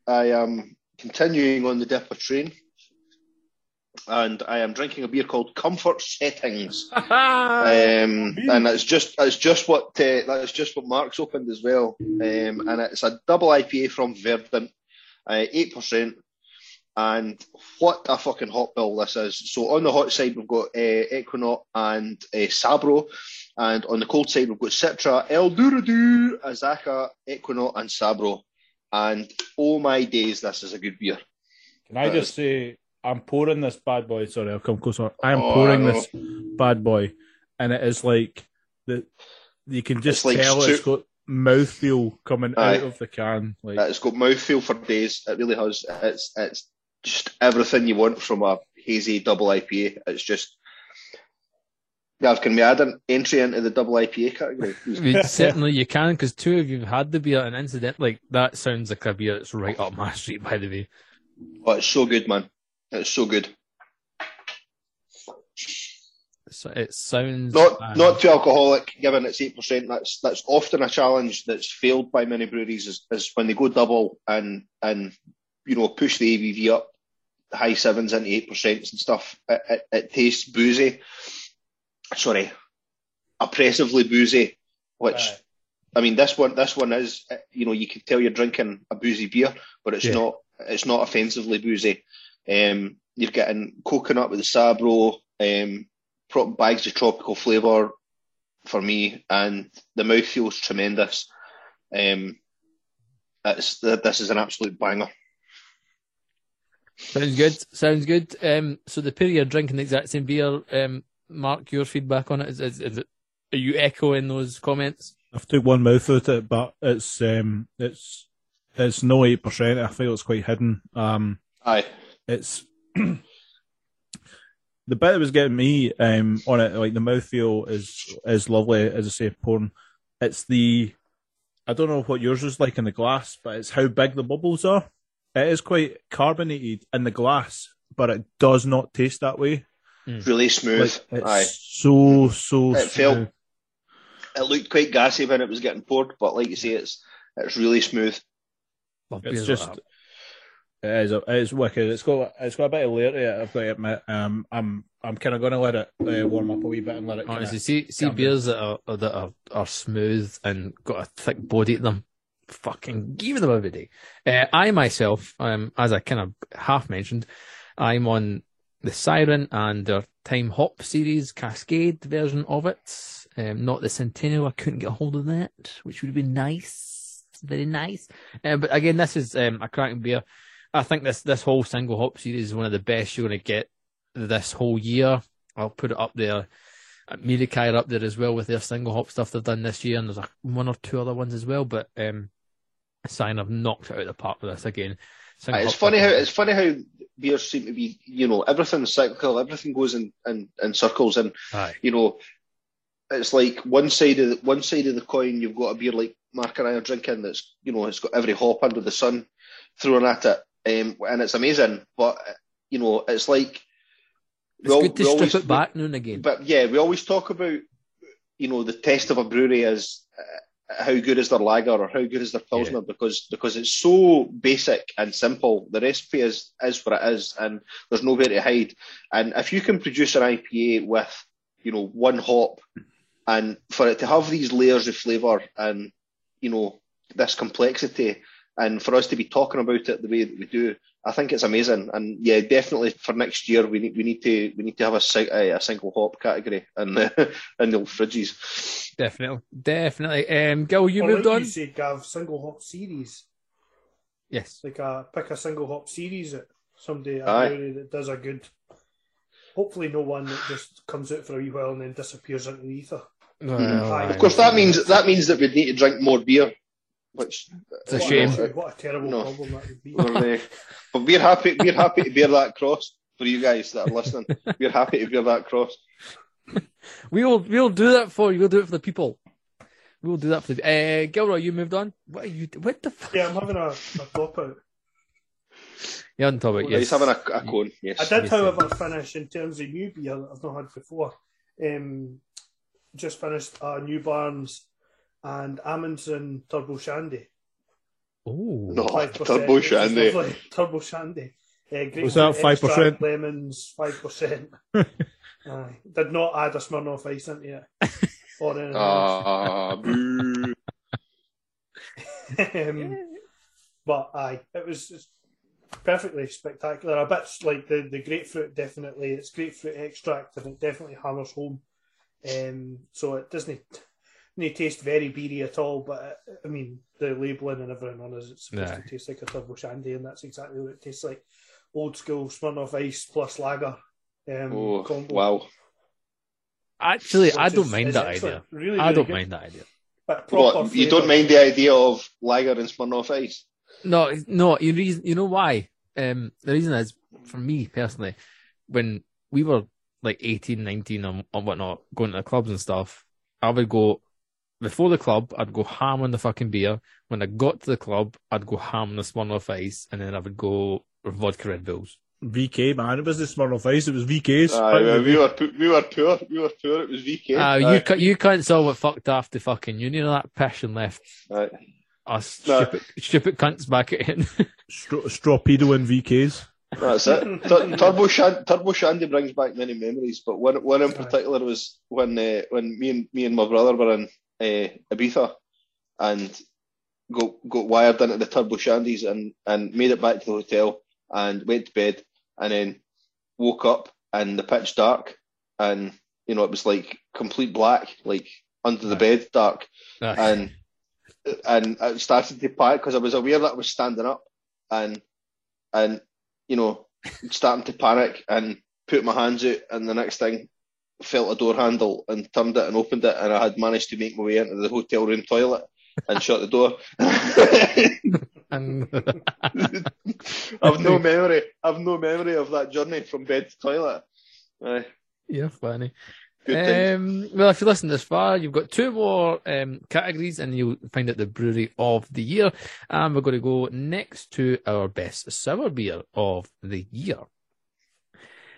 I am continuing on the Dipper train, and I am drinking a beer called Comfort Settings. <laughs> Um, and that's just that's just what uh, that's just what Mark's opened as well. Um, and it's a double IPA from Verdant, uh, eight percent. And what a fucking hot bill this is! So on the hot side we've got uh, Ekuanot and uh, Sabro, and on the cold side we've got Citra, El Dorado, Azacca, Ekuanot, and Sabro. And oh my days, this is a good beer. Can I just say, I'm pouring this bad boy. Sorry, I'll come closer. I am Oh, pouring I this bad boy, and it is like the you can just like tell stu- it's got mouthfeel coming Aye. out of the can. Like It's got mouthfeel for days. It really has. It's it's just everything you want from a hazy double IPA. It's just. Gav, can we add an entry into the double IPA category? <laughs> Certainly you can, because two of you have had the beer, and incident like that sounds like a beer that's right up my <laughs> street. By the way, Oh, it's so good, man. It's so good. so it sounds Not uh, not too alcoholic, given it's eight percent. That's that's often a challenge that's failed by many breweries is, is when they go double and and you know push the ABV up high sevens into eight percent and stuff. It, it, it tastes boozy. Sorry, oppressively boozy. Which Aye. I mean, this one this one is you know you can tell you're drinking a boozy beer, but it's Yeah. not it's not offensively boozy. Um, you're getting coconut with the Sabro, um, pro- bags of tropical flavour for me, and the mouth feels tremendous. Um, it's, this is an absolute banger. Sounds good. Sounds good. Um, so the pair you're drinking the exact same beer. Um, Mark, your feedback on it is, is, is it? Are you echoing those comments? I've took one mouth out it, but it's um it's it's no eight percent. I feel it's quite hidden. Um, Aye, it's <clears throat> the bit that was getting me um on it, like the mouthfeel is is lovely, as I say, porn. It's the I don't know what yours is like in the glass, but it's how big the bubbles are. It is quite carbonated in the glass, but it does not taste that way. really smooth. Like, it's Aye, so so It felt- smooth. it looked quite gassy when it was getting poured, but like you say, it's it's really smooth. It's beers like just it is it is wicked. It's got it's got a bit of layer to it. I've got to admit. Um, I'm I'm kind of going to let it uh, warm up a wee bit and let it. Kinda, Honestly, see see beers that are that are, are smooth and got a thick body to them. Fucking give them every day. Uh, I myself, um, as I kind of half mentioned, I'm on the Siren and their Time Hop series Cascade version of it. Um, not the Centennial. I couldn't get a hold of that, which would have been nice. Very nice. Uh, but again, this is um, a cracking beer. I think this this whole single hop series is one of the best you're going to get this whole year. I'll put it up there. America are up there as well with their single hop stuff they've done this year, and there's a, one or two other ones as well. But um, Siren have knocked out of the park with this again. It's funny how it's funny how beers seem to be, you know, everything's cyclical, everything goes in, in, in circles, and Aye. you know, it's like one side of the, one side of the coin. You've got a beer like Mark and I are drinking that's, you know, it's got every hop under the sun thrown at it, um, and it's amazing. But you know, it's like It's we al- good to strip always- it back now and again. But yeah, we always talk about, you know, the test of a brewery as uh, how good is their lager or how good is their pilsner because because it's so basic and simple. The recipe is is what it is, and there's nowhere to hide. And if you can produce an IPA with you know one hop, and for it to have these layers of flavour and you know this complexity, and for us to be talking about it the way that we do, I think it's amazing. And yeah, definitely for next year we need we need to we need to have a a, a single hop category in the <laughs> in the fridges. Definitely, definitely. Um, Gil, you Or moved like on. You said, Gav, single hop series. Yes. Like a pick a single hop series that somebody a Aye. brewery that does a good. Hopefully, no one that just comes out for a wee while and then disappears into the ether. Well, Aye. Of course, that means that means that we need to drink more beer, which It's a What shame. What a terrible No. problem that would be. we're, uh, but we're happy. We're happy to bear that cross for you guys that are listening. We're happy to bear that cross. <laughs> We'll we'll do that for you. We'll do it for the people. We'll do that for the. Uh, Gilroy, you moved on. What are you? What the? Fuck? Yeah, I'm having a, a drop out. You're on topic. Yeah, Yes. He's having a, a cone. Yes. I did, Yes, however, finish in terms of new beer that I've not had before. Um, just finished uh, Newbarns and Amundsen Turbo Shandy. Oh. No, 5%, Turbo Shandy. lovely. Turbo Shandy. Uh, Was that 5%? Lemons, 5%. <laughs> Aye. Did not add a Smirnoff Ice into it. <laughs> Or anything else. Ah, boo. <laughs> um, but aye, it was it's perfectly spectacular. A bit like the, the grapefruit, definitely. It's grapefruit extract and it definitely hammers home. Um, so it doesn't doesn't taste very beery at all, but I mean, the labelling and everything on it, it's supposed Aye. to taste like a turbo shandy, and that's exactly what it tastes like. Old school Smirnoff Ice plus lager um, Oh, combo. wow. Actually, I don't is- mind is that excellent. idea. Really, I really don't good. mind that idea. But What, you don't mind the idea of lager and Smirnoff Ice? No, no. You reason, you know why? Um, the reason is for me personally, when we were like 18, 19 and, and whatnot, going to the clubs and stuff, I would go before the club. I'd go ham on the fucking beer. When I got to the club, I'd go ham on the Smirnoff Ice, and then I would go vodka Red Bulls. VK, man. It was the Smirnoff Ice. It was VK's. Aye, we were pu- we were poor. We were poor. It was VK. Ah, Aye. you ca- you can't saw what fucked off the fucking union. That passion left Aye. us No. stupid, stupid cunts back in. <laughs> Stro- Strawpedo and VK's. That's it. Tur- Turbo, Shan- Turbo Shandy brings back many memories, but one one in particular was when uh, when me and me and my brother were in uh, Ibiza and got got wired into the Turbo Shandies and and made it back to the hotel and went to bed and then woke up and the pitch dark and you know it was like complete black like under the bed dark. And and I started to panic because I was aware that I was standing up and and you know starting to panic and put my hands out and the next thing felt a door handle and turned it and opened it and I had managed to make my way into the hotel room toilet and shut the door. and <laughs> I've no memory. I've no memory of that journey from bed to toilet. Aye, you're funny. good things. Um, well, if you listen this far, you've got two more um, categories, and you'll find out the brewery of the year. And we're going to go next to our best sour beer of the year.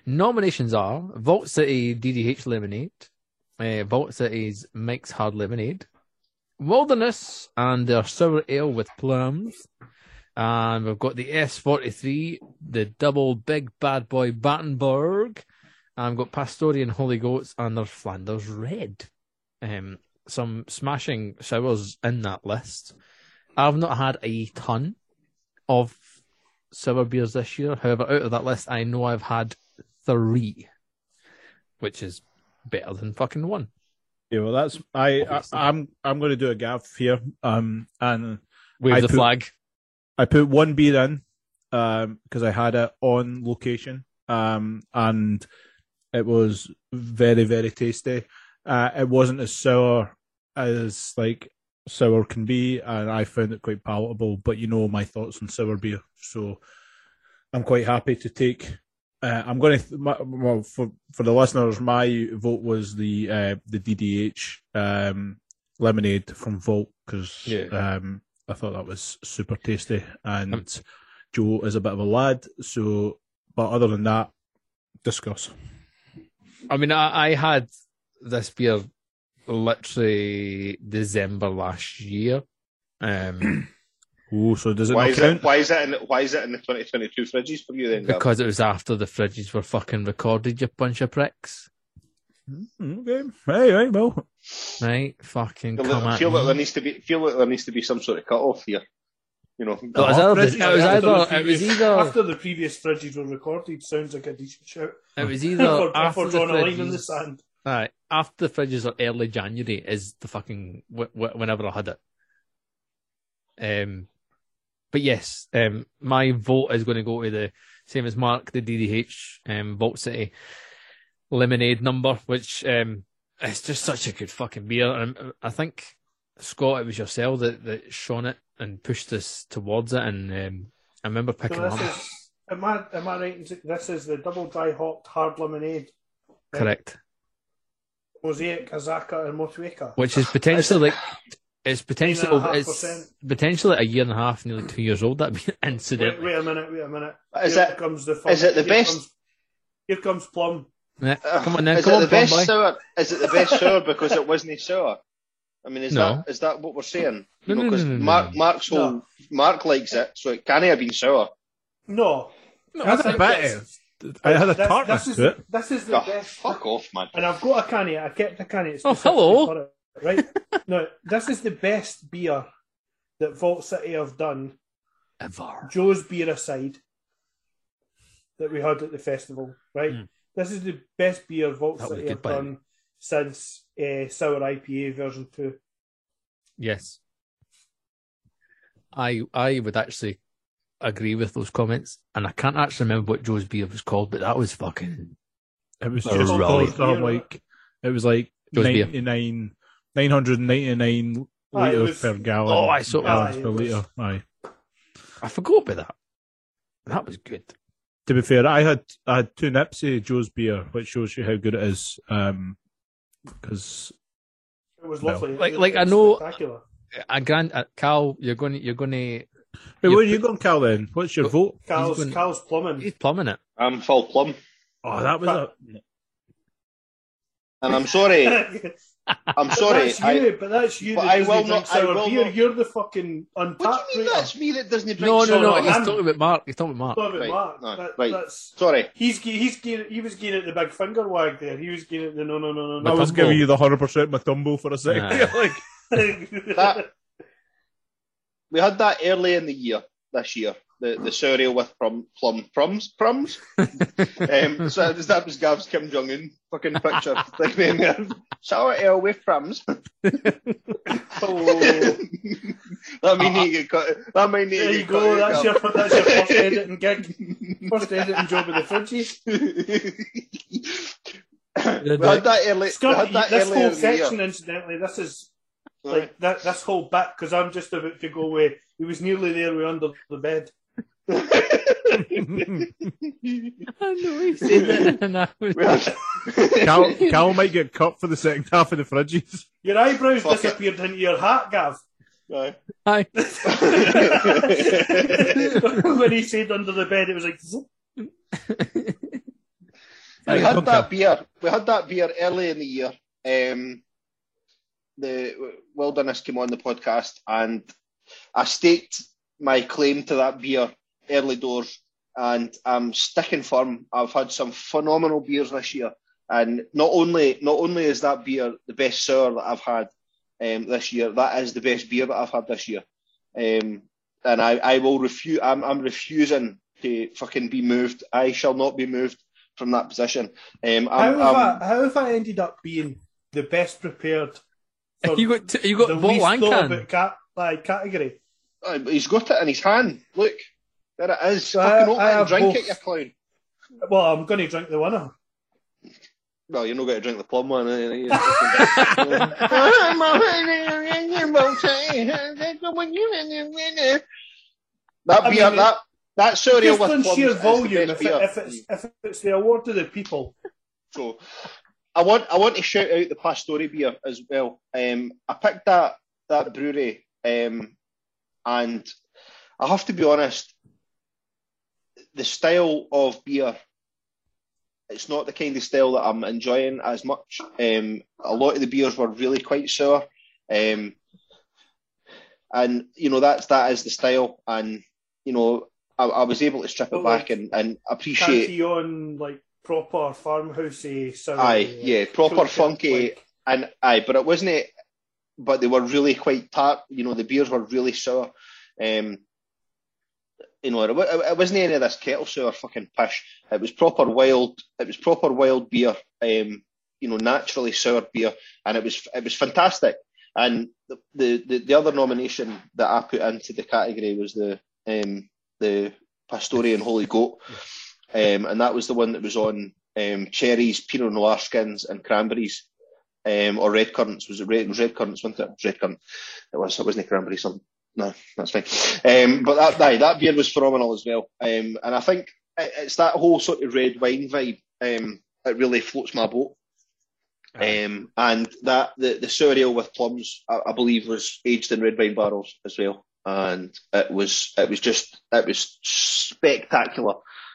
Nominations are Vault City DDH Lemonade, uh, Vault City's Mike's Hard Lemonade, Wilderness and their sour ale with plums. And we've got the S43, the double big bad boy Battenberg. And we've got Pastorian Holy Goats and their Flanders Red. Um, some smashing sours in that list. I've not had a ton of sour beers this year. However, out of that list, I know I've had three, which is better than fucking one. Yeah, well, that's I, I Obviously. I'm I'm going to do a gaff here. Um, and Wave I the put- flag. I put one beer in, um, because I had it on location. Um, and it was very very tasty. Uh, it wasn't as sour as like sour can be, and I found it quite palatable. But you know my thoughts on sour beer, so I'm quite happy to take. Uh, I'm going to my, well for for the listeners. My vote was the uh, the DDH um, lemonade from Vault because Yeah. um, I thought that was super tasty, and Um, Joe is a bit of a lad. So, but other than that, discuss. I mean, I, I had this beer literally December last year. Um, <clears throat> Oh, so does it Why not is count? it? Why is it? In, why is it in the 2022 fridges for you then? Gav? because it was after the fridges were fucking recorded, you bunch of pricks. Okay. Right, right, well. Right? Fucking feel, come like, at feel like there needs to be feel like there needs to be some sort of cut off here. You know, It was either, it was after the it previous- was either, after the previous fridges were recorded. Sounds like a decent shout. it was either <laughs> we're, after we're the drawing a line in the fridges. sand. Alright, after the fridges or early January is the fucking wh- wh- whenever I had it. Um, but yes, um, my vote is going to go to the same as Mark, the DDH um, Vault City lemonade number, which um, it's just such a good fucking beer. And I think Scott, it was yourself that that shone it and pushed us towards it, and um, I remember So picking this up. is, am I am I right? This is the double dry hopped hard lemonade, Correct. mosaic, Azacca, and Motueka. which is potentially like <laughs> it's potentially over, it's potentially a year and a half, nearly two years old. That <laughs> Wait, incident. wait a minute, wait a minute. Is here it- comes the fun. is it the Here best- Comes, here comes Plum. Yeah, come on then, is come it on, the best Plum boy. sour? Is it the best sour because it wasn't sour? I mean, is No. that is that what we're saying? No, You know, no, no, no, Mark no. Mark's whole Mark likes it, so it can't have been sour. No, I had a think bit. it's- I had a this- tartness is, to it. This is the Oh, best. fuck off, man. And I've got a canny. I kept oh, a canny. Oh, hello. Right. <laughs> no, this is the best beer that Vault City have done. Ever. Joe's beer aside, that we had at the festival. Right. Mm. This is the best beer Vault That City have by the done since uh, sour IPA version two. Yes. I I would actually agree with those comments, and I can't actually remember what Joe's beer was called, but that was fucking. It was just really? called, um, like it was like Joe's beer. 99, 999 Aye, litres was- per gallon. Oh, I saw- gallons Aye, per was- litre. Aye. I forgot about that. That was good. To be fair, I had I had two nips of Joe's beer, which shows you how good it is. Um, because It was lovely. It Like- like, I know- spectacular. I grant, uh, Cal, you're going to you're going to Wait, where are you going, Cal? Then what's your vote? Carl's, gonna- Carl's plumbing. he's plumbing it. I'm full plum, Oh, that was a <laughs> and I'm sorry. <laughs> I'm sorry. That's I, you, but that's you. but that I will not- I sour will beer. not- You're the fucking untapped. what do you mean that's me that doesn't drink No, no, no. no, He's I'm- talking about Mark. He's talking about Mark. Love it, Right, Mark. no, That- right. That's Sorry. he's he's he was getting at the big finger wag there. He was getting at the no no no no I was giving you the hundred percent Mutombo for a second. Aye. <laughs> like, <laughs> That- We had that early in the year this year. The the <laughs> sour <laughs> ale with plum plum prums prums. <laughs> um, so that- that was Gav's Kim Jong Un fucking picture. thing. sour ale with prums. Oh, that may need to get cut. That may need there you get go. cut, That's Gav. your that's your first editing gig. First editing job of the fridges. we had that early. We Scott, had that this earlier whole section, year. incidentally, this is like that. This whole bit because I'm just about to go away. He was nearly there. We under the bed. I know he said that, and I was. We had- Cal, Cal might get cut for the second half of the fridges. Your eyebrows Fuck it. disappeared into your hat, Gav. Aye. Aye. <laughs> when he said under the bed, it was like. zip. we had that beer. We had that beer early in the year. Um, the Wilderness came on the podcast, and I staked my claim to that beer early doors, and I'm sticking firm. I've had some phenomenal beers this year, and not only not only is that beer the best sour that I've had um, this year, that is the best beer that I've had this year. Um, and I, I will refuse. I'm, I'm refusing to fucking be moved. I shall not be moved from that position. Um, How have, I'm- how have I ended up being the best prepared <laughs> for You got t- you got the bottle least thought can. about cat, like, category? Uh, he's got it in his hand. Look, there it is. So Fucking I- open I and drink both. it, you clown. Well, I'm going to drink the winner. Well, you're not going to drink the plum one. eh? You fucking- <laughs> that I beer, mean, that that sour ale Just with on plums sheer is the volume, best if, it, if, it's, if it's the award to the people, So, I want I want to shout out the Pastore beer as well. Um, I picked that that brewery, um, and I have to be honest, the style of beer it's not the kind of style that I'm enjoying as much. Um, a lot of the beers were really quite sour. Um, and you know that's that is the style, and you know I, I was able to strip it But, back like, and, and appreciate. on like proper farmhousey sour. Aye, like, yeah, proper funky, like- and aye, but it wasn't. It, but they were really quite tart. You know, the beers were really sour. Um, you know, it, wa- it wasn't any of this kettle sour fucking pish. It was proper wild. It was proper wild beer. Um, you know, naturally sour beer, and it was it was fantastic. And the the, the, the other nomination that I put into the category was the um, the Pastorian Holy Goat, um, and that was the one that was on um, cherries, Pinot Noir skins, and cranberries, um, or red currants. Was it red? It was red currants, wasn't it? It was red currant. It was. It wasn't cranberry. Something. No, that's fine. Um, but that aye, that beer was phenomenal as well. Um, and I think it's that whole sort of red wine vibe. Um, it really floats my boat. Um, and that the the ale with plums, I, I believe, was aged in red wine barrels as well, and it was it was just it was spectacular.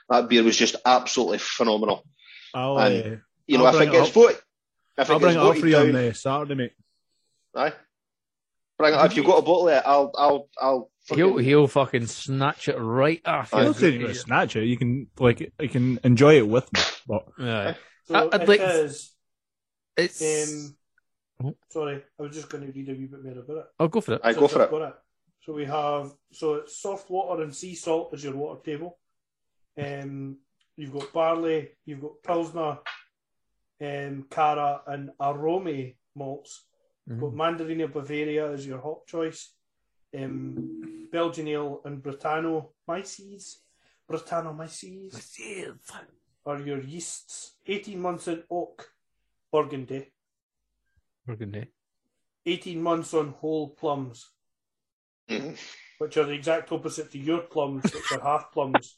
That beer was just absolutely phenomenal. I'll, And- uh, You know, I'll if it gets voted, if I'll it bring it up for you on uh, Saturday, mate. aye. Bring it, if you've got a bottle of it, I'll I'll I'll. He'll he'll fucking snatch it right off. Aye. I'm you. not saying you're gonna snatch it. You can like you can enjoy it with me, but <laughs> Yeah. So I- I'd like- is, It's. um, Oh. sorry, I was just going to read a wee bit more about it. I'll go for it. I So go for I've it. So we have so it's soft water and sea salt as your water table. Um, you've got barley, you've got pilsner, um, cara, and arome malts. You've got Mandarina Bavaria is your hop choice. Um, Belgian ale and Britanno Myces. Brettanomyces are your yeasts. 18 months in oak, Burgundy. Burgundy. 18 months on whole plums, Mhm. which are the exact opposite to your plums, which are half plums.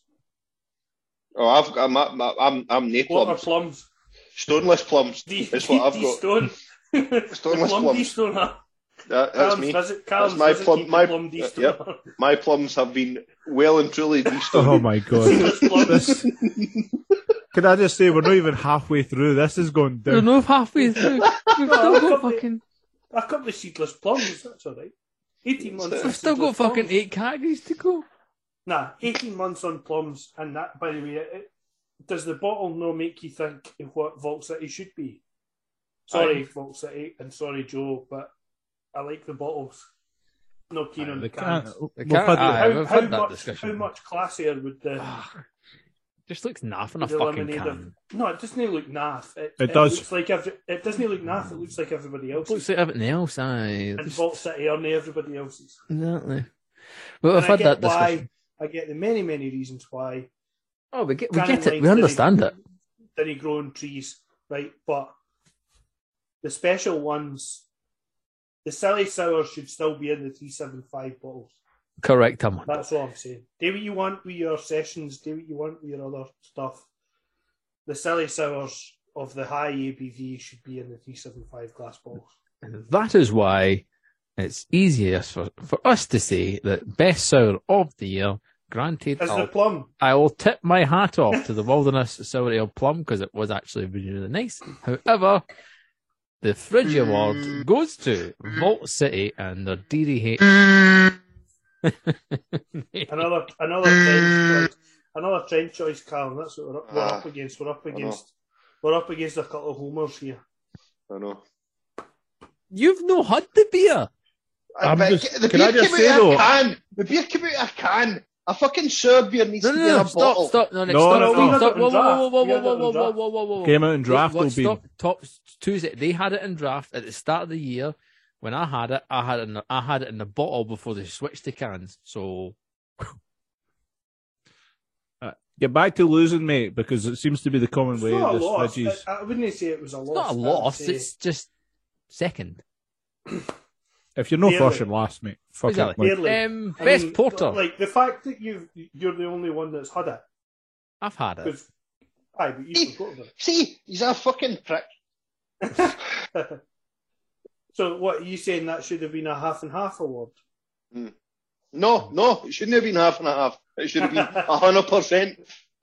Oh, I've got, I'm, I'm, I'm, I'm nae What are plums. plums? Stoneless plums. D- That's what I've D- got. Stone. Stoneless plum plums. D-stoner. That, that's Callum's me. visit, Callum's my visit plum- my- plum uh, D-stoner. <laughs> My plums have been well and truly destoned. oh my god, this. Can I just say we're not even halfway through? This is going We're not halfway through. <laughs> We've No, still got couple- fucking. A couple of seedless plums, that's all right. 18 months. We've still got fucking plums. eight categories to go. Nah, 18 months on plums, and that, by the way, it, it- does the bottle no make you think of what Vault City should be? Sorry, Vault City, and sorry, Joe, but I like the bottles. No keen on the The can- cans. The we've can- had aye, How, we've how had that much, discussion. how much classier would the, Ah, just looks naff in a the fucking lemonade can. have? No, it doesn't look naff. It, It does. Looks like every, it doesn't look naff. It looks like everybody else. Looks like everything else, aye. And Just- Vault City aren't everybody else's. Exactly. Well, And we've had get that why. discussion. I get the many, many reasons why. Oh, we get, we get it. We understand didn't- it. Didn't grow on trees, right? But the special ones, the silly sour should still be in the 375 bottles. Correct. That's all I'm saying. Do what you want with your sessions, do what you want with your other stuff. The silly sours of the high ABV should be in the 375 glass bottles. And that is why it's easier for, for us to say that best sour of the year. Granted, Is the plum? I will tip my hat off to the <laughs> Wilderness Sour Ale Plum because it was actually really nice. However, the Fridge Award goes to Vault City and their Deary Hate. <laughs> Another another trend choice. Another trend choice, Callum. That's what we're up, we're Ah, up against. We're up against we're up against a couple of homers here. I know. You've no had the beer. I'm But just- the can beer I just came say out of though- a can. The beer came out of a can. A fucking sour beer needs No, to no, be in no, a stop, bottle. stop, no, Nick, No, stop, no, stop, no. stop, whoa, whoa, whoa, whoa, We had it whoa, whoa, whoa, whoa, whoa, whoa. Came out in draft What, will be top Tuesday. They had it in draft at the start of the year. When I had it, I had it in the, I had it in the bottle before they switched to cans. So uh, Get back to losing, mate, because it seems to be the common It's way. not a This loss. I, I wouldn't say it was a loss. it's not a I would loss. say- It's just second. If you're no Barely. first and last, mate, fuck Exactly. it. Like, Barely. Um, best mean, porter. Like the fact that you you're the only one that's had it. I've had it. aye, but you forgot about See, he's a fucking prick. <laughs> so what are you saying that should have been a half and half award? No, no, it shouldn't have been half and a half. It should have been <laughs> a hundred percent,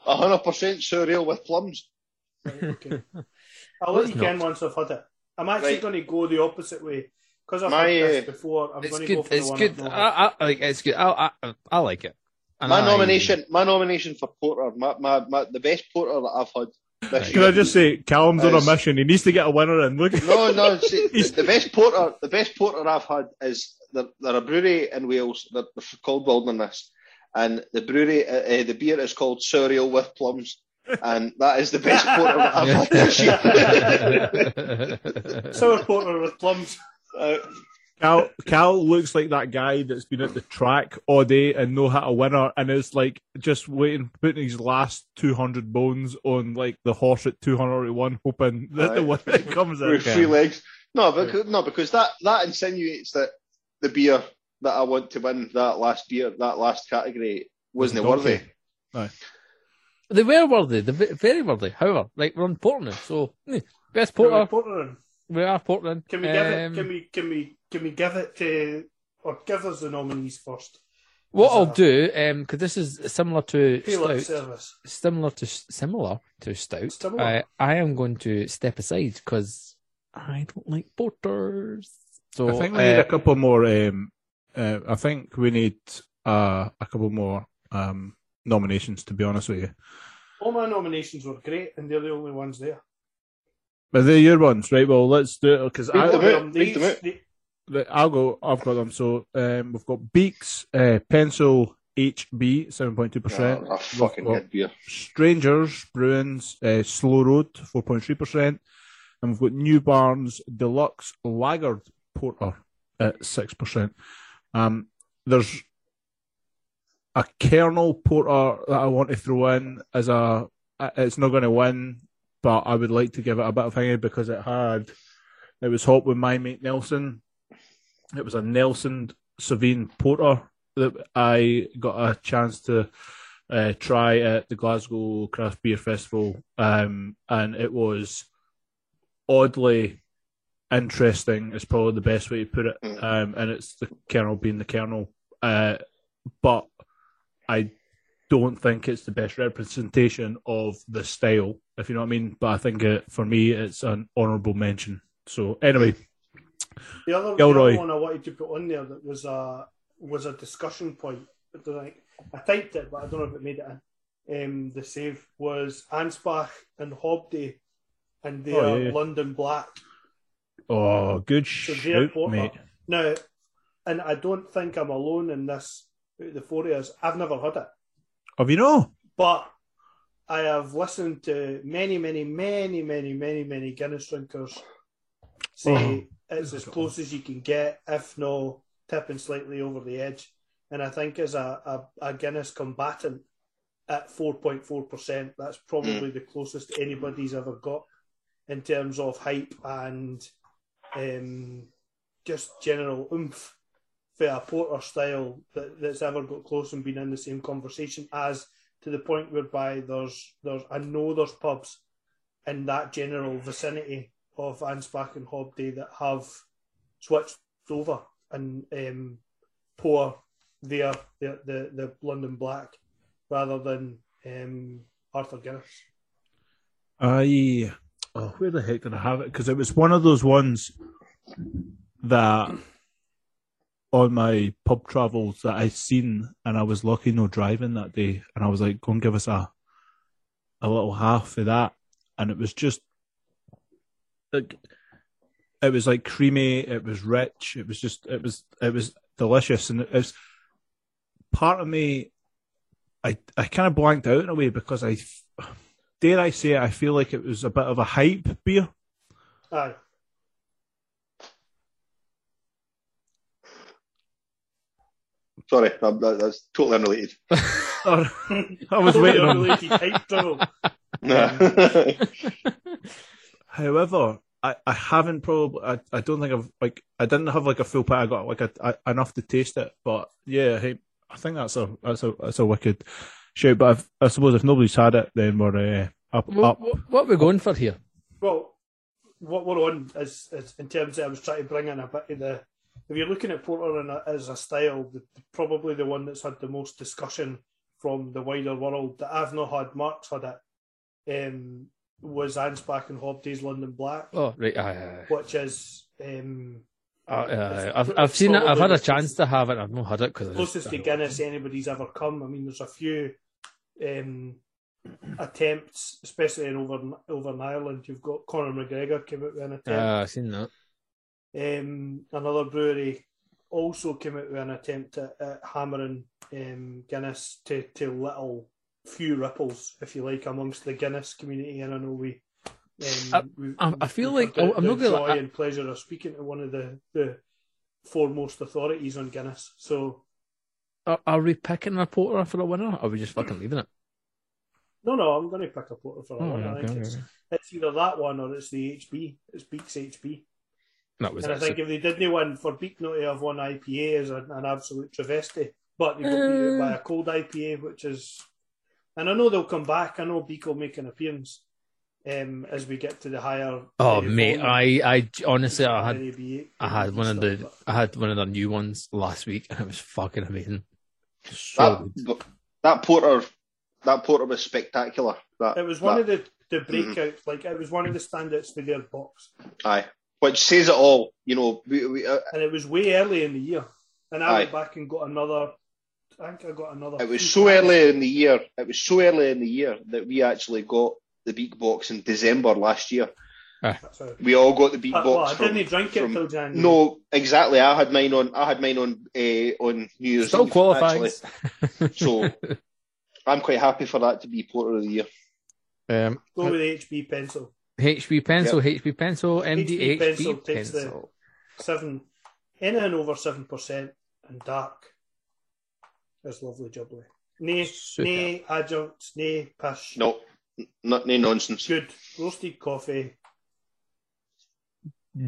a hundred percent surreal with plums. Right, okay. I'll let It's you ken not. once I've had it. I'm actually Right. going to go the opposite way because I've My, this uh, before. I'm It's going to go good. for It's the one good. I've I, like, it's good. I, I, I like it. And my I- nomination, my nomination for porter, my, my, my the best porter that I've had this Right. Can year. I just say, Callum's on a mission. He needs to get a winner in. Look, No, no. See, <laughs> the, the best porter, the best porter I've had is there, there are a brewery in Wales. They're, they're called Wilderness, and the brewery, uh, uh, the beer is called Sour Ale with plums, and that is the best porter that I've had this year. <laughs> Sour porter with plums. Uh, Cal, Cal looks like that guy that's been at the track all day and know how to winner and is like just waiting, putting his last 200 bones on like the horse at 201, hoping that the Aye. winner <laughs> comes in. with three legs. No, because, no, because that that insinuates that the beer that I want to win that last beer, that last category, wasn't Donkey. worthy. They were worthy. They're very worthy. However, like we're on Portland, so eh, best Can Porter. porter in? We are Portland. Can we give it? Um, Can we? Can we? Can we give it to? Or give us the nominees first. What I'll that- do, um, because this is similar to Stout, service. similar to similar to Stout. Similar. I, I am going to step aside because I don't like porters. So I think we need uh, a couple more. Um, uh, I think we need uh, a couple more um, nominations, to be honest with you. All my nominations were great, and they're the only ones there. But they're your ones, right? Well, let's do it because Read them I, out. read them out. they- I'll go. I've got them. So um, we've got Beaks, uh, Pencil HB, seven point two percent. Ah, a fucking We've got good beer. Strangers Bruins, uh, Slow Road, four point three percent, and we've got Newbarns Deluxe Lagered Porter at six percent. Um, there's a Kernel porter that I want to throw in as a. uh, It's not going to win, but I would like to give it a bit of thingy because it had. It was hot with my mate Nelson. It was a Nelson Sauvin porter that I got a chance to uh, try at the Glasgow Craft Beer Festival, um, and it was oddly interesting. Is probably the best way to put it, Mm. um, and it's the Kernel being the Kernel, uh, but I don't think it's the best representation of the style, if you know what I mean. But I think it, for me, it's an honourable mention. So anyway, The other, the other one I wanted to put on there that was a was a discussion point. I, I typed it, but I don't know if it made it in. Um, the save was Anspach and Hobday, and their Oh, yeah, yeah. London Black. oh, good So porter. mate. Now, and I don't think I'm alone in this. The four of us, I've never heard it, Have you know? but I have listened to many, many, many, many, many, many Guinness drinkers say it's as close as you can get, if no tipping slightly over the edge. And I think as a, a, a Guinness combatant at 4.4%, that's probably the closest anybody's ever got in terms of hype and um, just general oomph for a porter style that, that's ever got close and been in the same conversation as to the point whereby there's there's I know there's pubs in that general vicinity of Anspach and Hobday that have switched over and um, pour their, their the the London Black rather than um, Arthur Guinness. I oh, where the heck did I have it? Because it was one of those ones that on my pub travels that I seen, and I was lucky no driving that day, and I was like, "Go and give us a a little half of that," and it was just like it was like creamy, it was rich, it was just it was it was delicious, and it was part of me. I I kind of blanked out in a way because I dare I say it, I feel like it was a bit of a hype beer. Aye. Sorry, that, that- that's totally unrelated. I was waiting on. Unrelated hype drivel. Nah. However, I, I haven't probably. I, I don't think I've like. I didn't have like a full pint. I got like a, a enough to taste it. But yeah, hey, I think that's a that's a that's a wicked shout. But if, I suppose if nobody's had it, then we're uh, up what, up. what, what are we going for here? Well, what we're on is, is in terms of I was trying to bring in a bit of the. If you're looking at Porter a, as a style, the, probably the one that's had the most discussion from the wider world that I've not had. Mark's had it. Um, was Anspach and Hobday's London Black, Oh, right. aye, aye. which is um, Uh, uh, I've I've seen it. I've had a chance to have it. I've not had it because closest to Guinness anybody's ever come. I mean, there's a few um, attempts, especially in over over in Ireland. You've got Conor McGregor came out with an attempt. Uh, I've seen that. Um, another brewery also came out with an attempt at, at hammering um, Guinness to, to little few ripples, if you like, amongst the Guinness community. And I know we. Um, we I- I feel like- the, I'm not gonna- joy I- and pleasure of speaking to one of the, the foremost authorities on Guinness. So Are, are we picking a porter for a winner? Or are we just fucking leaving it? no, no, I'm going to pick a porter for a Oh, one. yeah, I think okay, it's, okay. it's either that one or it's the HB. It's Beaks HB. That was And I it. think if they didn't win for Beak not to have won IPA is an, an absolute travesty. But they got beat out by a cold IPA, which is, and I know they'll come back. I know Beak will make an appearance um, as we get to the higher. Oh uh, mate, volume. I, I honestly, I had, Very B- I had one of the, stuff, I had one of the new ones last week, and it was fucking amazing. So That, good. that porter, that porter was spectacular. That It was one that- of the the Mm-hmm. breakouts. Like it was one of the standouts with their box, aye, which says it all. You know, we, we, uh, and it was way early in the year. And I Aye. went back and got another. I think I got another. it was so cans. early in the year. It was so early in the year that we actually got the beak box in December last year. That's how- We all got the beak Uh, well, box I from. didn't drink it till January. No, exactly. I had mine on. I had mine on uh, on New Year's still Eve, qualifies. So <laughs> I'm quite happy for that to be porter of the year. um, Go with the HB pencil. HB pencil, HB pencil, MD HB HB pencil pencil. takes the- Seven, anything over seven percent and dark is lovely jubbly. Nay, Super. nay adjuncts, nay pish. No, not no nonsense. Good roasted coffee,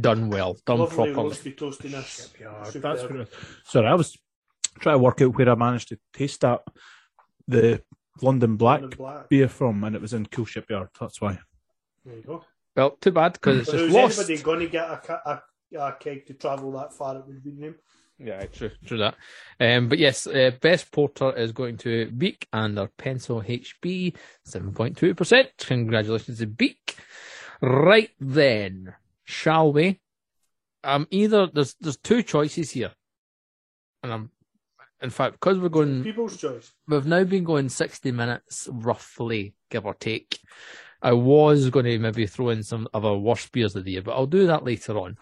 Done well, done lovely properly. roasty toastiness. Yeah, that's good. Sorry, I was trying to work out where I managed to taste that the London Black London black. beer from, and it was in Cool Shipyard. That's why. There you go. Well, too bad because it's But just was lost. anybody going to get a, a, a keg to travel that far? It would be him. Yeah, true, true that. Um, but yes, uh, best porter is going to Beak and our pencil HB, seven point two percent. Congratulations to Beak. Right then, shall we? Um, either there's there's two choices here, and I'm, in fact, because we're going People's choice. we've now been going 60 minutes roughly, give or take. I was going to maybe throw in some of our worst beers of the year, but I'll do that later on.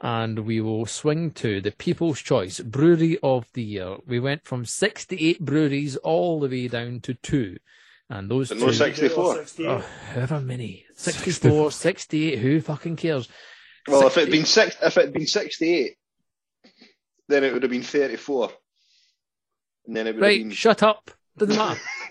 And we will swing to the People's Choice Brewery of the Year. We went from 68 breweries all the way down to two. And those But two, no 64. oh, however many, 64, 68, who fucking cares? Well, if it'd been six, if it'd been sixty-eight, then it would have been thirty-four, and then it would Right, have been... shut up. Doesn't matter. <laughs>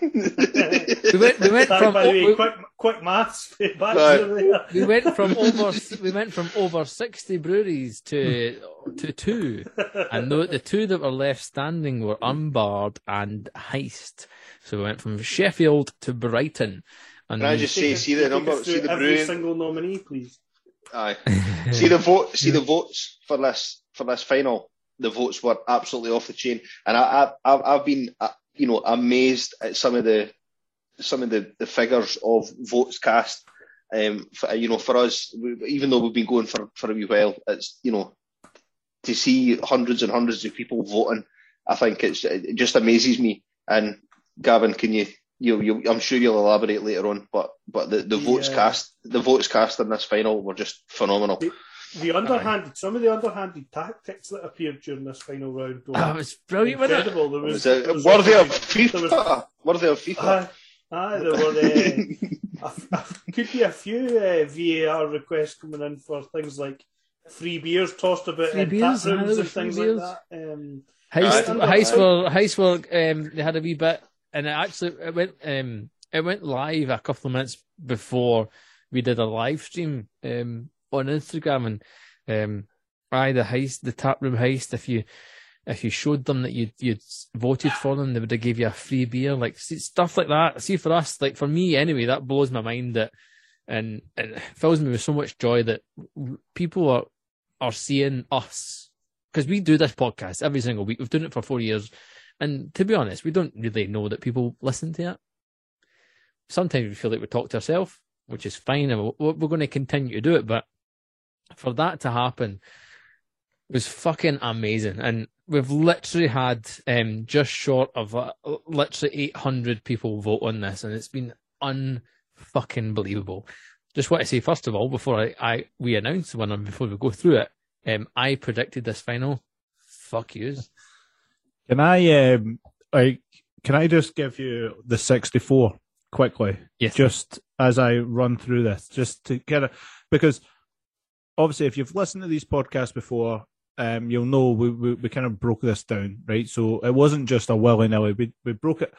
We went, we went By from, the way, we- quick, quick maths. <laughs> Back Right. to there. we went from over we went from over sixty breweries to to two, and the, the two that were left standing were Unbarred and Heist. So we went from Sheffield to Brighton. And Can I just say, see the number, see the every brewing, single nominee, please. aye, <laughs> see the vote, see the votes for this for this final. The votes were absolutely off the chain, and I, I I've, I've been, uh, you know, amazed at some of the some of the, the figures of votes cast. Um, for, you know, for us, we, even though we've been going for for a wee while, it's you know, to see hundreds and hundreds of people voting, I think it's it just amazes me. And Gavin, can you? You, you, I'm sure you'll elaborate later on, but but the, the votes Yeah. cast, the votes cast in this final were just phenomenal. The underhanded, some of the underhanded tactics that appeared during this final round were Oh, it was brilliant, wasn't it? incredible. There It was, was, uh, there was worthy also- of FIFA. there worthy of FIFA. Aye, aye, there were uh, <laughs> a, a, could be a few uh, VAR requests coming in for things like free beers tossed about Free in beers, tap rooms and things beers. like that. Um, Heist, Aye. Heist were, Heist were, um, they had a wee bit, and it actually, it went, um, it went live a couple of minutes before we did a live stream, um, on Instagram, and, um, aye, the heist, the tap room heist, if you, if you showed them that you you'd voted for them, they would have give you a free beer, like stuff like that. See, for us, like for me anyway, that blows my mind that, and and it fills me with so much joy that people are are seeing us because we do this podcast every single week. We've done it for four years, and to be honest, we don't really know that people listen to it. Sometimes we feel like we talk to ourselves. which is fine, and we're, we're going to continue to do it. But for that to happen was fucking amazing, and we've literally had um, just short of uh, literally 800 people vote on this, and it's been unfucking believable. Just want to say first of all, before I, I we announce the winner, before we go through it, um, I predicted this final. Fuck yous. Can I um like can I just give you the sixty four quickly? Yes. Just as I run through this, just to get it because obviously if you've listened to these podcasts before, um, you'll know we, we, we kind of broke this down, right? So it wasn't just a willy nilly. We we broke it.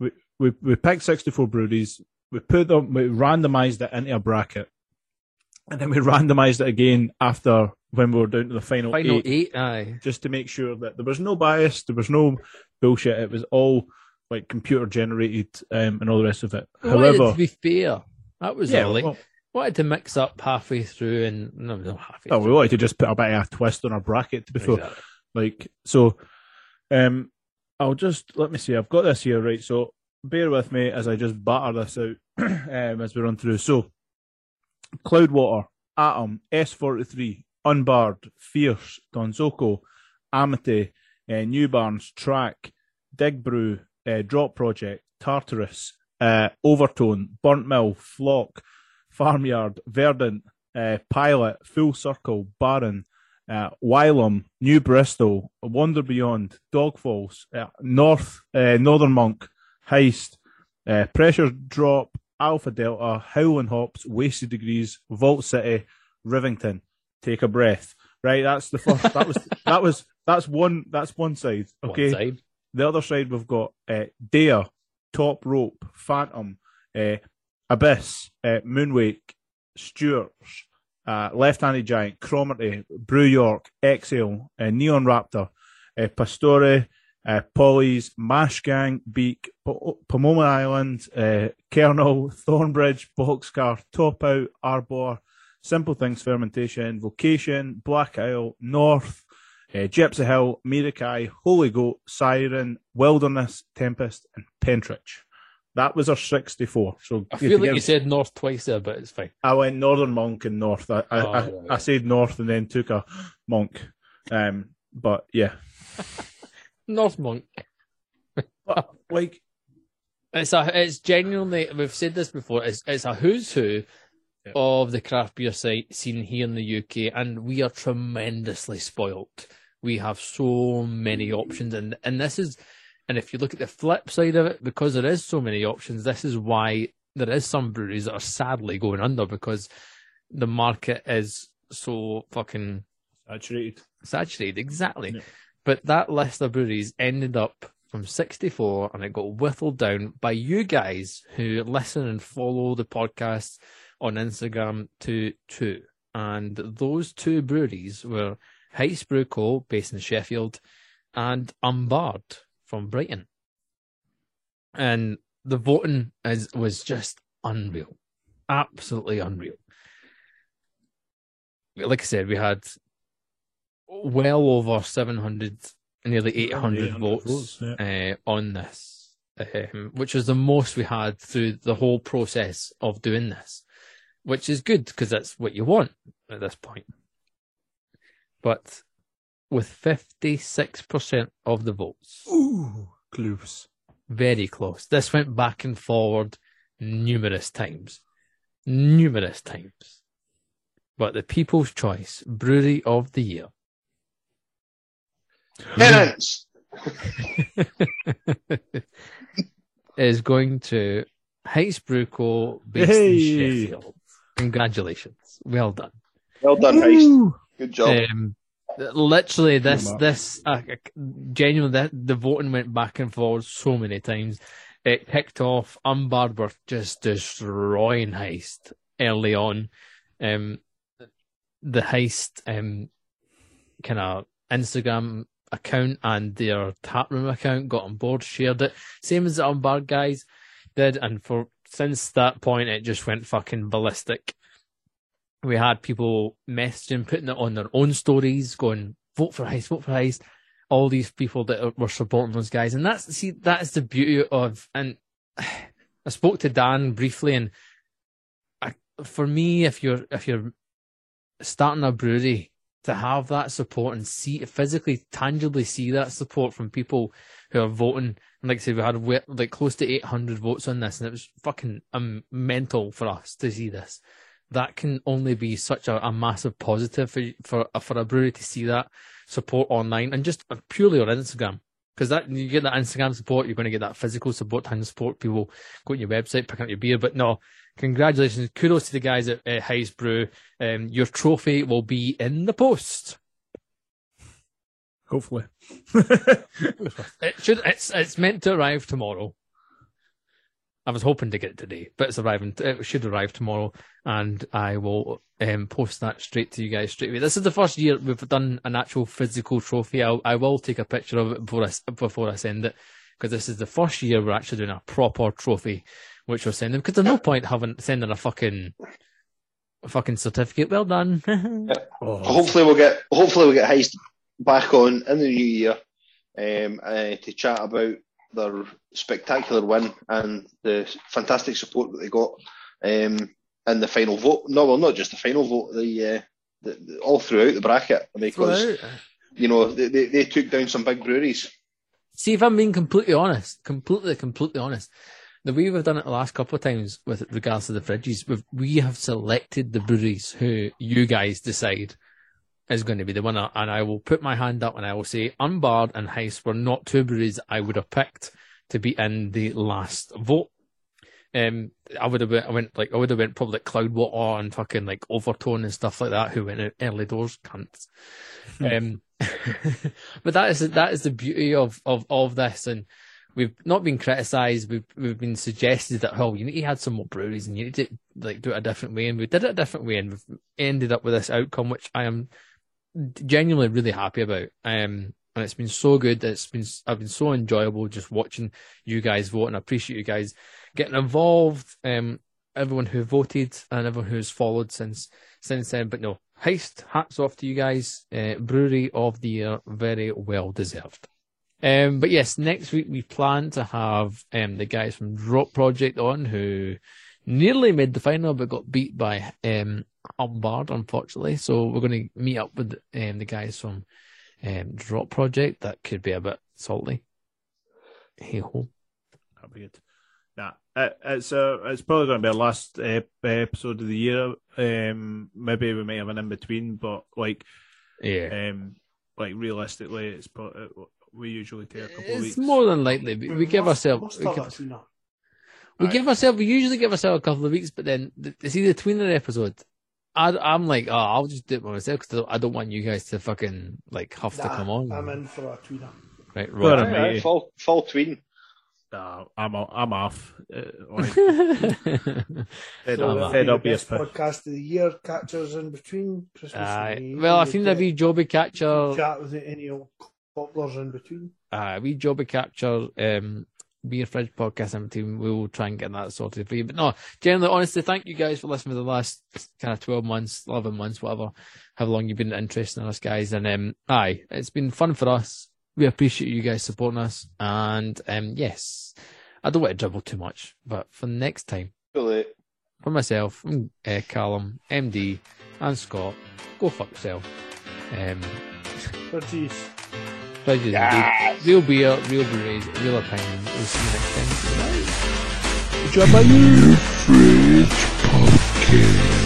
We we we picked sixty four breweries. We put them. We randomised it into a bracket, and then we <laughs> randomised it again after when we were down to the final, Final eight eight, aye. just to make sure that there was no bias, there was no bullshit. It was all like computer generated um, and all the rest of it. We wanted it However, to be fair. That was yeah. Well, wanted to mix up halfway through, and no, no halfway. oh, we wanted to just put a bit of a twist on our bracket before. Exactly. Like so, um, I'll just let me see. I've got this here, right? So bear with me as I just batter this out <clears throat> um, as we run through. So, Cloudwater, Atom, S forty three, Unbarred, Fierce, Donzoko, Amity, uh, Newbarns, Track, Dig Brew, uh, Drop Project, Tartarus, uh, Overtone, Burnt Mill, Flock, Farmyard, Verdant, uh, Pilot, Full Circle, Baron, uh, Wylam, New Bristol, Wander Beyond, Dogfalls, uh, North, uh, Northern Monk, Heist, uh, Pressure Drop, Alpha Delta, Howling Hops, Wasted Degrees, Vault City, Rivington. Take a breath. Right, that's the first. That was that was that's one that's one side. One Okay, side. the other side we've got uh, Dare, Top Rope, Phantom, uh, Abyss, uh, Moonwake, Stewart's, uh, Left-Handed Giant, Cromarty, Brew York, Exhale, uh, Neon Raptor, uh, Pastore, uh, Polly's, Mash Gang, Beak, Pomona Island, uh, Kernel, <laughs> Thornbridge, Boxcar, Top Out, Arbor, Simple Things Fermentation, Vocation, Black Isle, North, uh, Gypsy Hill, Mirakai, Holy Goat, Siren, Wilderness, Tempest, and Pentrich. That was our 64. So I feel like you said North twice there, but it's fine. I went Northern Monk and North. I, I, Oh, I, right, I said North and then took a Monk. Um, but yeah, <laughs> North Monk. but, like It's a. It's genuinely. We've said this before. It's it's a who's who Yeah. of the craft beer site scene here in the UK, and we are tremendously spoilt. We have so many options, and and this is, and if you look at the flip side of it, because there is so many options, this is why there is some breweries that are sadly going under because the market is so fucking saturated. saturated. Exactly. Yeah. But that list of breweries ended up from 64 and it got whittled down by you guys who listen and follow the podcast on Instagram to two. And those two breweries were Heist Brew Co., based in Sheffield, and Unbarred from Brighton. And the voting is, was just unreal. Absolutely unreal. Like I said, we had well over 700, nearly 800, 800 votes, votes, uh, on this, um, which is the most we had through the whole process of doing this, which is good because that's what you want at this point. But with 56% of the votes, Ooh, close. very close. This went back and forward numerous times. Numerous times. But the People's Choice Brewery of the Year Penance. <laughs> is going to Heist Brew Co. based Hey. in Sheffield. Congratulations. Well done. Well done, Heist. Good job. Um, literally, this, this, uh, genuinely, that, the voting went back and forth so many times. It kicked off. Unbarred were just destroying Heist early on. Um, the Heist, um, kind of Instagram account and their taproom account got on board, shared it. Same as the Unbarred guys did. And for, since that point, it just went fucking ballistic we had people messaging, putting it on their own stories, going, vote for Heist, vote for Heist. All these people that were supporting those guys. And that's, see, that is the beauty of, and <sighs> I spoke to Dan briefly and I, for me, if you're if you're starting a brewery, to have that support and see physically, tangibly see that support from people who are voting. And like I said, we had like close to 800 votes on this, and it was fucking um, mental for us to see this. That can only be such a, a massive positive for for for a brewery to see that support online and just purely on Instagram. Because that you get that Instagram support, you're going to get that physical support, hand support. People go to your website, picking up your beer. But no, congratulations, kudos to the guys at uh, Heist Brew. Um, your trophy will be in the post. Hopefully. <laughs> It should. It's it's meant to arrive tomorrow. I was hoping to get it today, but it's arriving. It should arrive tomorrow, and I will um, post that straight to you guys straight away. This is the first year we've done an actual physical trophy. I'll, I will take a picture of it before I before I send it, because this is the first year we're actually doing a proper trophy, which we're sending. Because there's no point having sending a fucking a fucking certificate. Well done. <laughs> Oh, Hopefully we'll get hopefully we'll get Heist back on in the new year um, uh, to chat about their spectacular win and the fantastic support that they got um, in the final vote. No, well, not just the final vote, the, uh, the, the all throughout the bracket because you know they, they, they took down some big breweries. See, if I'm being completely honest, completely, completely honest, the way we've done it the last couple of times with regards to the fridges, we've, we have selected the breweries who you guys decide is going to be the winner. And I will put my hand up and I will say Unbarred and Heist were not two breweries I would have picked to be in the last vote. Um, I would have went, I went like, I would have went probably like Cloudwater and fucking like Overtone and stuff like that who went out early doors, cunts. um, <laughs> but that is, that is the beauty of, of, of this. And, we've not been criticised. We've we've been suggested that oh, you need to add some more breweries and you need to like do it a different way, and we did it a different way, and we've ended up with this outcome, which I am genuinely really happy about. Um, and it's been so good. It's been I've been so enjoyable just watching you guys vote, and I appreciate you guys getting involved. Um, everyone who voted and everyone who's followed since since then. But no, heist. Hats off to you guys. Uh, brewery of the year, very well deserved. Um, but yes, next week we plan to have um, the guys from Drop Project on who nearly made the final but got beat by um, Unbarred, unfortunately. So we're going to meet up with um, the guys from um, Drop Project. That could be a bit salty. Hey ho. That'll be good. Nah, it, it's uh, it's probably going to be our last ep- episode of the year. Um, maybe we might have an in between, but like, Yeah. um, like realistically, it's pro- it, we usually take a couple of weeks. more than likely. We, we give must- ourselves must we give, we Aye. give ourselves we usually give ourselves a couple of weeks, but then the, see the tweener episode. I, I'm like, oh, I'll just do it by myself because I don't want you guys to fucking like have to come on. I'm in for a tuna. Right, Well, right. I'm- Aye, aye, mate. full full tween. Nah, I'm o- I'm off. Uh, <laughs> like, Aye. fed So up, that'll fed be up the yes, best podcast of the year. Catchers in between Christmas. and New Well, I We think get that'd be Joby Catcher. chat with any old cobblers in between. Uh, we Joby Capture, um, Beer Fridge podcast and team. We will try and get that sorted for you. But no, generally, honestly, thank you guys for listening for the last kind of 12 months, 11 months, whatever, how long you've been interested in us, guys. And, um, aye, it's been fun for us. We appreciate you guys supporting us. And, um, yes, I don't want to dribble too much, but for next time, Really. for myself, and, uh, Callum, MD, and Scott, go fuck yourself. Um, But. Real beer, real breweries, real. We'll see you next. Good job by you. Fridge Podcast.